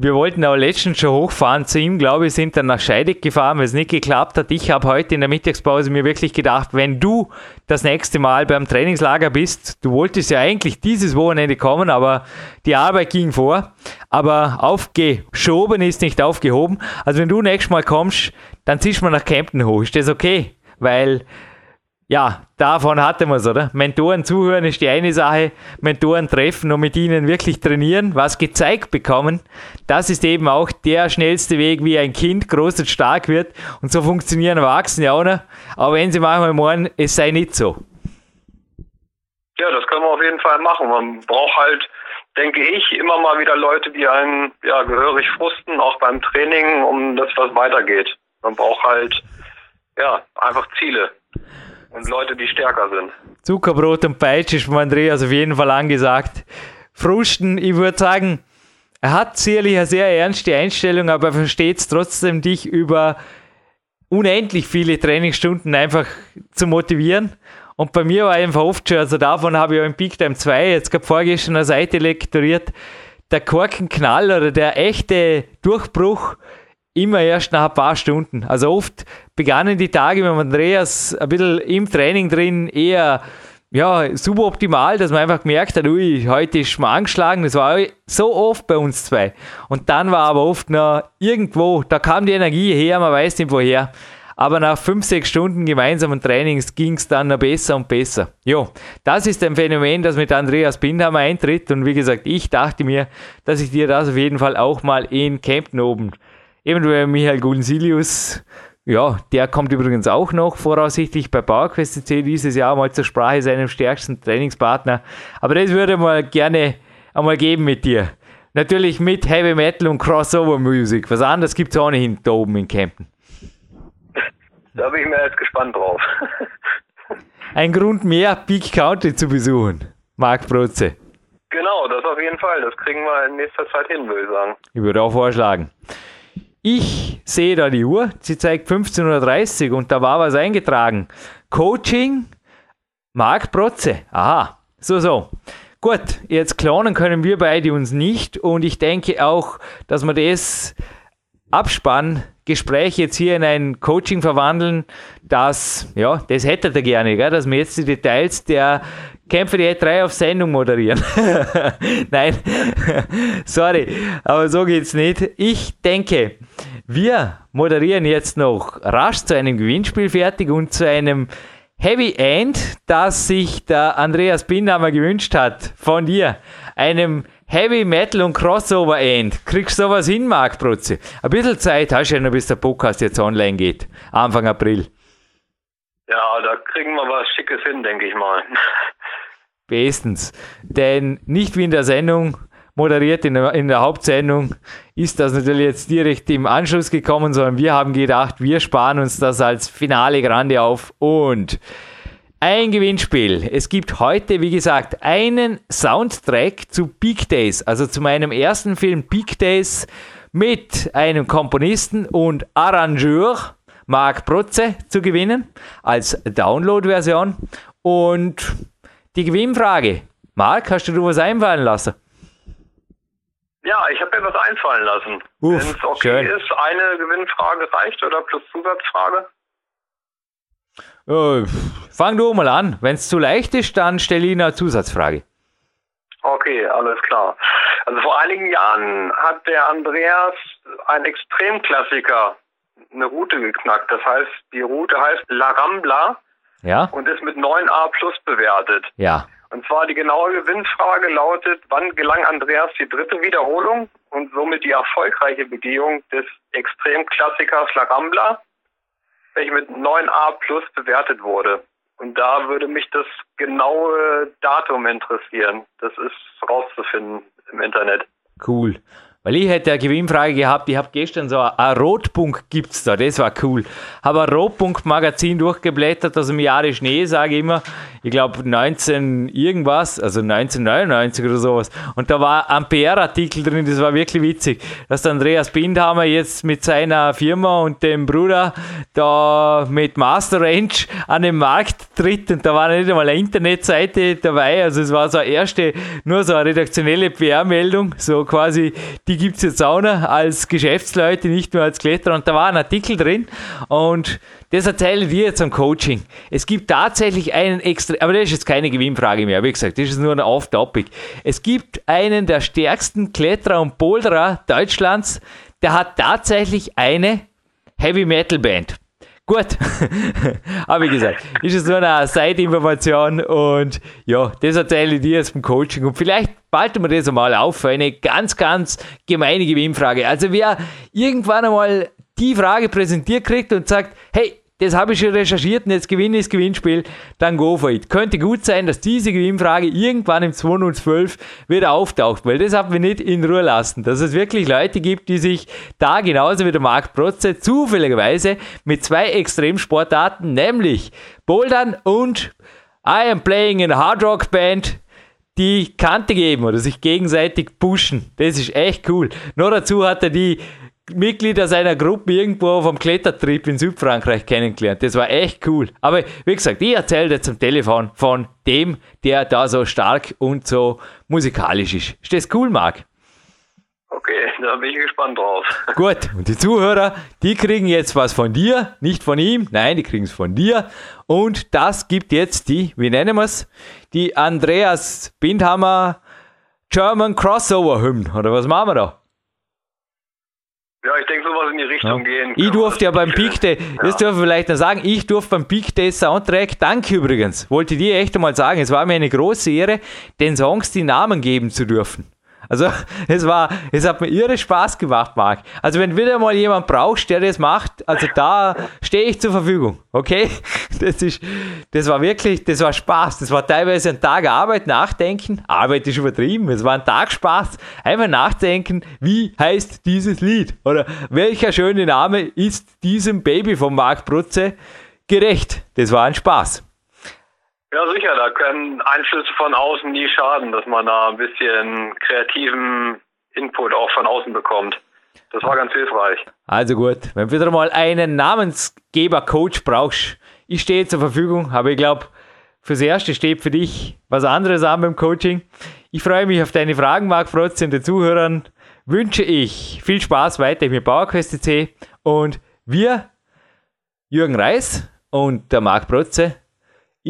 Wir wollten auch letztens schon hochfahren zu ihm, glaube ich, sind dann nach Scheidig gefahren, weil es nicht geklappt hat. Ich habe heute in der Mittagspause mir wirklich gedacht, wenn du das nächste Mal beim Trainingslager bist, du wolltest ja eigentlich dieses Wochenende kommen, aber die Arbeit ging vor. Aber aufgeschoben ist nicht aufgehoben. Also wenn du nächstes Mal kommst, dann ziehst du mal nach Kempten hoch. Ist das okay? Weil ja, davon hatten wir es, oder? Mentoren zuhören ist die eine Sache, Mentoren treffen und mit ihnen wirklich trainieren, was gezeigt bekommen. Das ist eben auch der schnellste Weg, wie ein Kind groß und stark wird. Und so funktionieren Erwachsene auch noch. Aber wenn sie manchmal meinen, es sei nicht so. Ja, das können wir auf jeden Fall machen. Man braucht halt, denke ich, immer mal wieder Leute, die einen ja, gehörig frusten, auch beim Training, um das, was weitergeht. Man braucht halt ja, einfach Ziele. Und Leute, die stärker sind. Zuckerbrot und Peitsch ist von Andreas auf jeden Fall angesagt. Frusten, ich würde sagen, er hat sicherlich eine sehr ernste Einstellung, aber er versteht es trotzdem, dich über unendlich viele Trainingsstunden einfach zu motivieren. Und bei mir war einfach oft schon, also davon habe ich auch im Peak Time 2 jetzt gerade vorgestern eine Seite lektoriert, der Korkenknall oder der echte Durchbruch immer erst nach ein paar Stunden. Also oft begannen die Tage mit Andreas ein bisschen im Training drin eher ja, suboptimal, dass man einfach gemerkt hat, ui, heute ist man angeschlagen. Das war so oft bei uns zwei. Und dann war aber oft noch irgendwo, da kam die Energie her, man weiß nicht woher. Aber nach fünf, sechs Stunden gemeinsamen Trainings ging es dann noch besser und besser. Jo, das ist ein Phänomen, das mit Andreas Bindhammer eintritt. Und wie gesagt, ich dachte mir, dass ich dir das auf jeden Fall auch mal in Kempten oben Eventuell Michael Gulensilius, ja, der kommt übrigens auch noch voraussichtlich bei PowerQuest C dieses Jahr mal zur Sprache, seinem stärksten Trainingspartner. Aber das würde mal gerne einmal geben mit dir. Natürlich mit Heavy Metal und Crossover Music. Was anderes gibt es ohnehin da oben in Campen. Da bin ich mir jetzt gespannt drauf. Ein Grund mehr, Peak Country zu besuchen. Marc Protze. Genau, das auf jeden Fall. Das kriegen wir in nächster Zeit hin, würde ich sagen. Ich würde auch vorschlagen. Ich sehe da die Uhr, sie zeigt 15.30 Uhr und da war was eingetragen. Coaching, Marc Protze. Aha, so, so. Gut, jetzt klonen können wir beide uns nicht und ich denke auch, dass wir das Abspanngespräch jetzt hier in ein Coaching verwandeln, das, ja, das hätte er gerne, gell? dass wir jetzt die Details der Kämpfe die E3 auf Sendung moderieren. Nein, sorry, aber so geht's nicht. Ich denke, wir moderieren jetzt noch rasch zu einem Gewinnspiel fertig und zu einem Heavy End, das sich der Andreas Binhammer gewünscht hat von dir. Einem Heavy Metal und Crossover End. Kriegst du sowas hin, Marc Protze? Ein bisschen Zeit hast du ja noch, bis der Podcast jetzt online geht. Anfang April. Ja, da kriegen wir was Schickes hin, denke ich mal. Bestens. Denn nicht wie in der Sendung moderiert, in der, in der Hauptsendung ist das natürlich jetzt direkt im Anschluss gekommen, sondern wir haben gedacht, wir sparen uns das als Finale Grande auf und ein Gewinnspiel. Es gibt heute, wie gesagt, einen Soundtrack zu Peak Days, also zu meinem ersten Film Peak Days mit einem Komponisten und Arrangeur, Marc Protze, zu gewinnen als Download-Version. Und die Gewinnfrage. Marc, hast du dir was einfallen lassen? Ja, ich habe mir was einfallen lassen. Wenn es okay schön. ist, eine Gewinnfrage reicht oder plus Zusatzfrage? Oh, fang du mal an. Wenn es zu leicht ist, dann stelle ich eine Zusatzfrage. Okay, alles klar. Also vor einigen Jahren hat der Andreas ein Extremklassiker eine Route geknackt. Das heißt, die Route heißt La Rambla Ja? und ist mit 9a plus bewertet. Ja. Und zwar die genaue Gewinnfrage lautet, wann gelang Andreas die dritte Wiederholung und somit die erfolgreiche Begehung des Extremklassikers La Rambla, welche mit 9a plus bewertet wurde. Und da würde mich das genaue Datum interessieren. Das ist rauszufinden im Internet. Cool. Weil ich hätte eine Gewinnfrage gehabt, ich habe gestern so ein Rotpunkt gibt's da, das war cool. Habe ein Rotpunkt-Magazin durchgeblättert aus dem Jahre Schnee, sage ich immer. Ich glaube 19 irgendwas, also 1999 oder sowas. Und da war ein PR-Artikel drin, das war wirklich witzig, dass der Andreas Bindhammer jetzt mit seiner Firma und dem Bruder da mit Master Range an den Markt tritt und da war nicht einmal eine Internetseite dabei, also es war so eine erste, nur so eine redaktionelle PR-Meldung, so quasi, die gibt's jetzt auch noch als Geschäftsleute, nicht nur als Kletterer und da war ein Artikel drin und das erzähle ich dir jetzt am Coaching. Es gibt tatsächlich einen extra, aber das ist jetzt keine Gewinnfrage mehr, wie gesagt, das ist nur ein Off-Topic. Es gibt einen der stärksten Kletterer und Boulderer Deutschlands, der hat tatsächlich eine Heavy Metal Band. Gut, habe ich gesagt. Ist es nur eine Side-Information und ja, das erzähle ich dir jetzt beim Coaching und vielleicht balten wir das einmal auf für eine ganz, ganz gemeine Gewinnfrage. Also wer irgendwann einmal die Frage präsentiert kriegt und sagt, hey, das habe ich schon recherchiert und jetzt gewinne ich das Gewinnspiel, dann go for it. Könnte gut sein, dass diese Gewinnfrage irgendwann im 2012 wieder auftaucht, weil das haben wir nicht in Ruhe lassen. Dass es wirklich Leute gibt, die sich da genauso wie der Marc Protze zufälligerweise mit zwei Extremsportarten, nämlich Bouldern und I am playing in a Hard Rock Band, die Kante geben oder sich gegenseitig pushen. Das ist echt cool. Nur dazu hat er die Mitglieder seiner Gruppe irgendwo vom Klettertrip in Südfrankreich kennengelernt. Das war echt cool. Aber wie gesagt, ich erzähle jetzt am Telefon von dem, der da so stark und so musikalisch ist. Ist das cool, Marc? Okay, da bin ich gespannt drauf. Gut, und die Zuhörer, die kriegen jetzt was von dir, nicht von ihm, nein, die kriegen es von dir. Und das gibt jetzt die, wie nennen wir es, die Andreas Bindhammer German Crossover Hymn. Oder was machen wir da? Ja, Richtung gehen. Ich durfte ja beim Peak Day, Ja. das dürfen wir vielleicht noch sagen, ich durfte beim Peak Day Soundtrack, danke übrigens, wollte dir echt einmal sagen, es war mir eine große Ehre, den Songs die Namen geben zu dürfen. Also, es war, es hat mir irre Spaß gemacht, Marc. Also, wenn wieder mal jemand brauchst, der das macht, also da stehe ich zur Verfügung, okay? Das ist, das war wirklich, das war Spaß. Das war teilweise ein Tag Arbeit, Nachdenken. Arbeit ist übertrieben, es war ein Tag Spaß. Einfach nachdenken, wie heißt dieses Lied? Oder welcher schöne Name ist diesem Baby von Marc Brutze gerecht? Das war ein Spaß. Ja, sicher, da können Einflüsse von außen nie schaden, dass man da ein bisschen kreativen Input auch von außen bekommt. Das war ganz hilfreich. Also gut, wenn du wieder mal einen Namensgeber-Coach brauchst, ich stehe zur Verfügung, aber ich glaube, fürs Erste steht für dich was anderes an beim Coaching. Ich freue mich auf deine Fragen, Marc Frotze, und den Zuhörern wünsche ich viel Spaß weiter mit PowerQuest.c und wir, Jürgen Reis und der Marc Protze,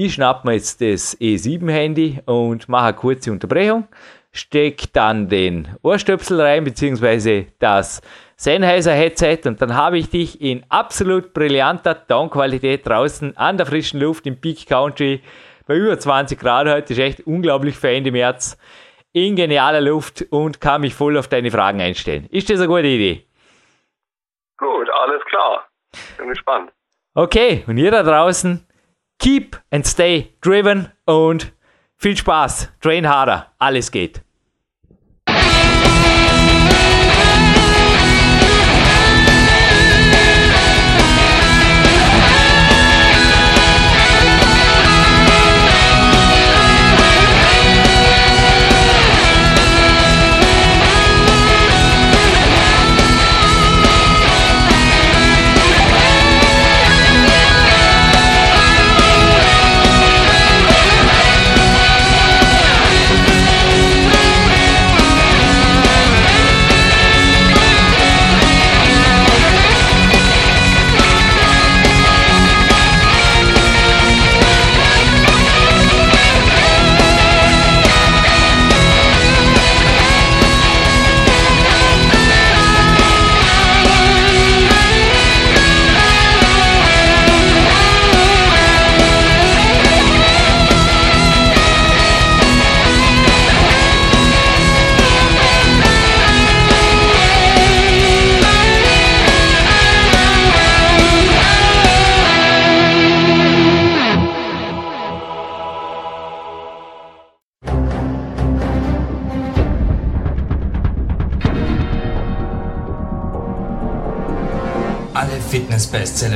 ich schnapp mir jetzt das E7-Handy und mache eine kurze Unterbrechung, steck dann den Ohrstöpsel rein, beziehungsweise das Sennheiser-Headset und dann habe ich dich in absolut brillanter Tonqualität draußen an der frischen Luft im Peak Country bei über 20 Grad heute, ist echt unglaublich für Ende März, in genialer Luft und kann mich voll auf deine Fragen einstellen. Ist das eine gute Idee? Gut, alles klar. Bin gespannt. Okay, und ihr da draußen, keep and stay driven und viel Spaß, train harder, alles geht.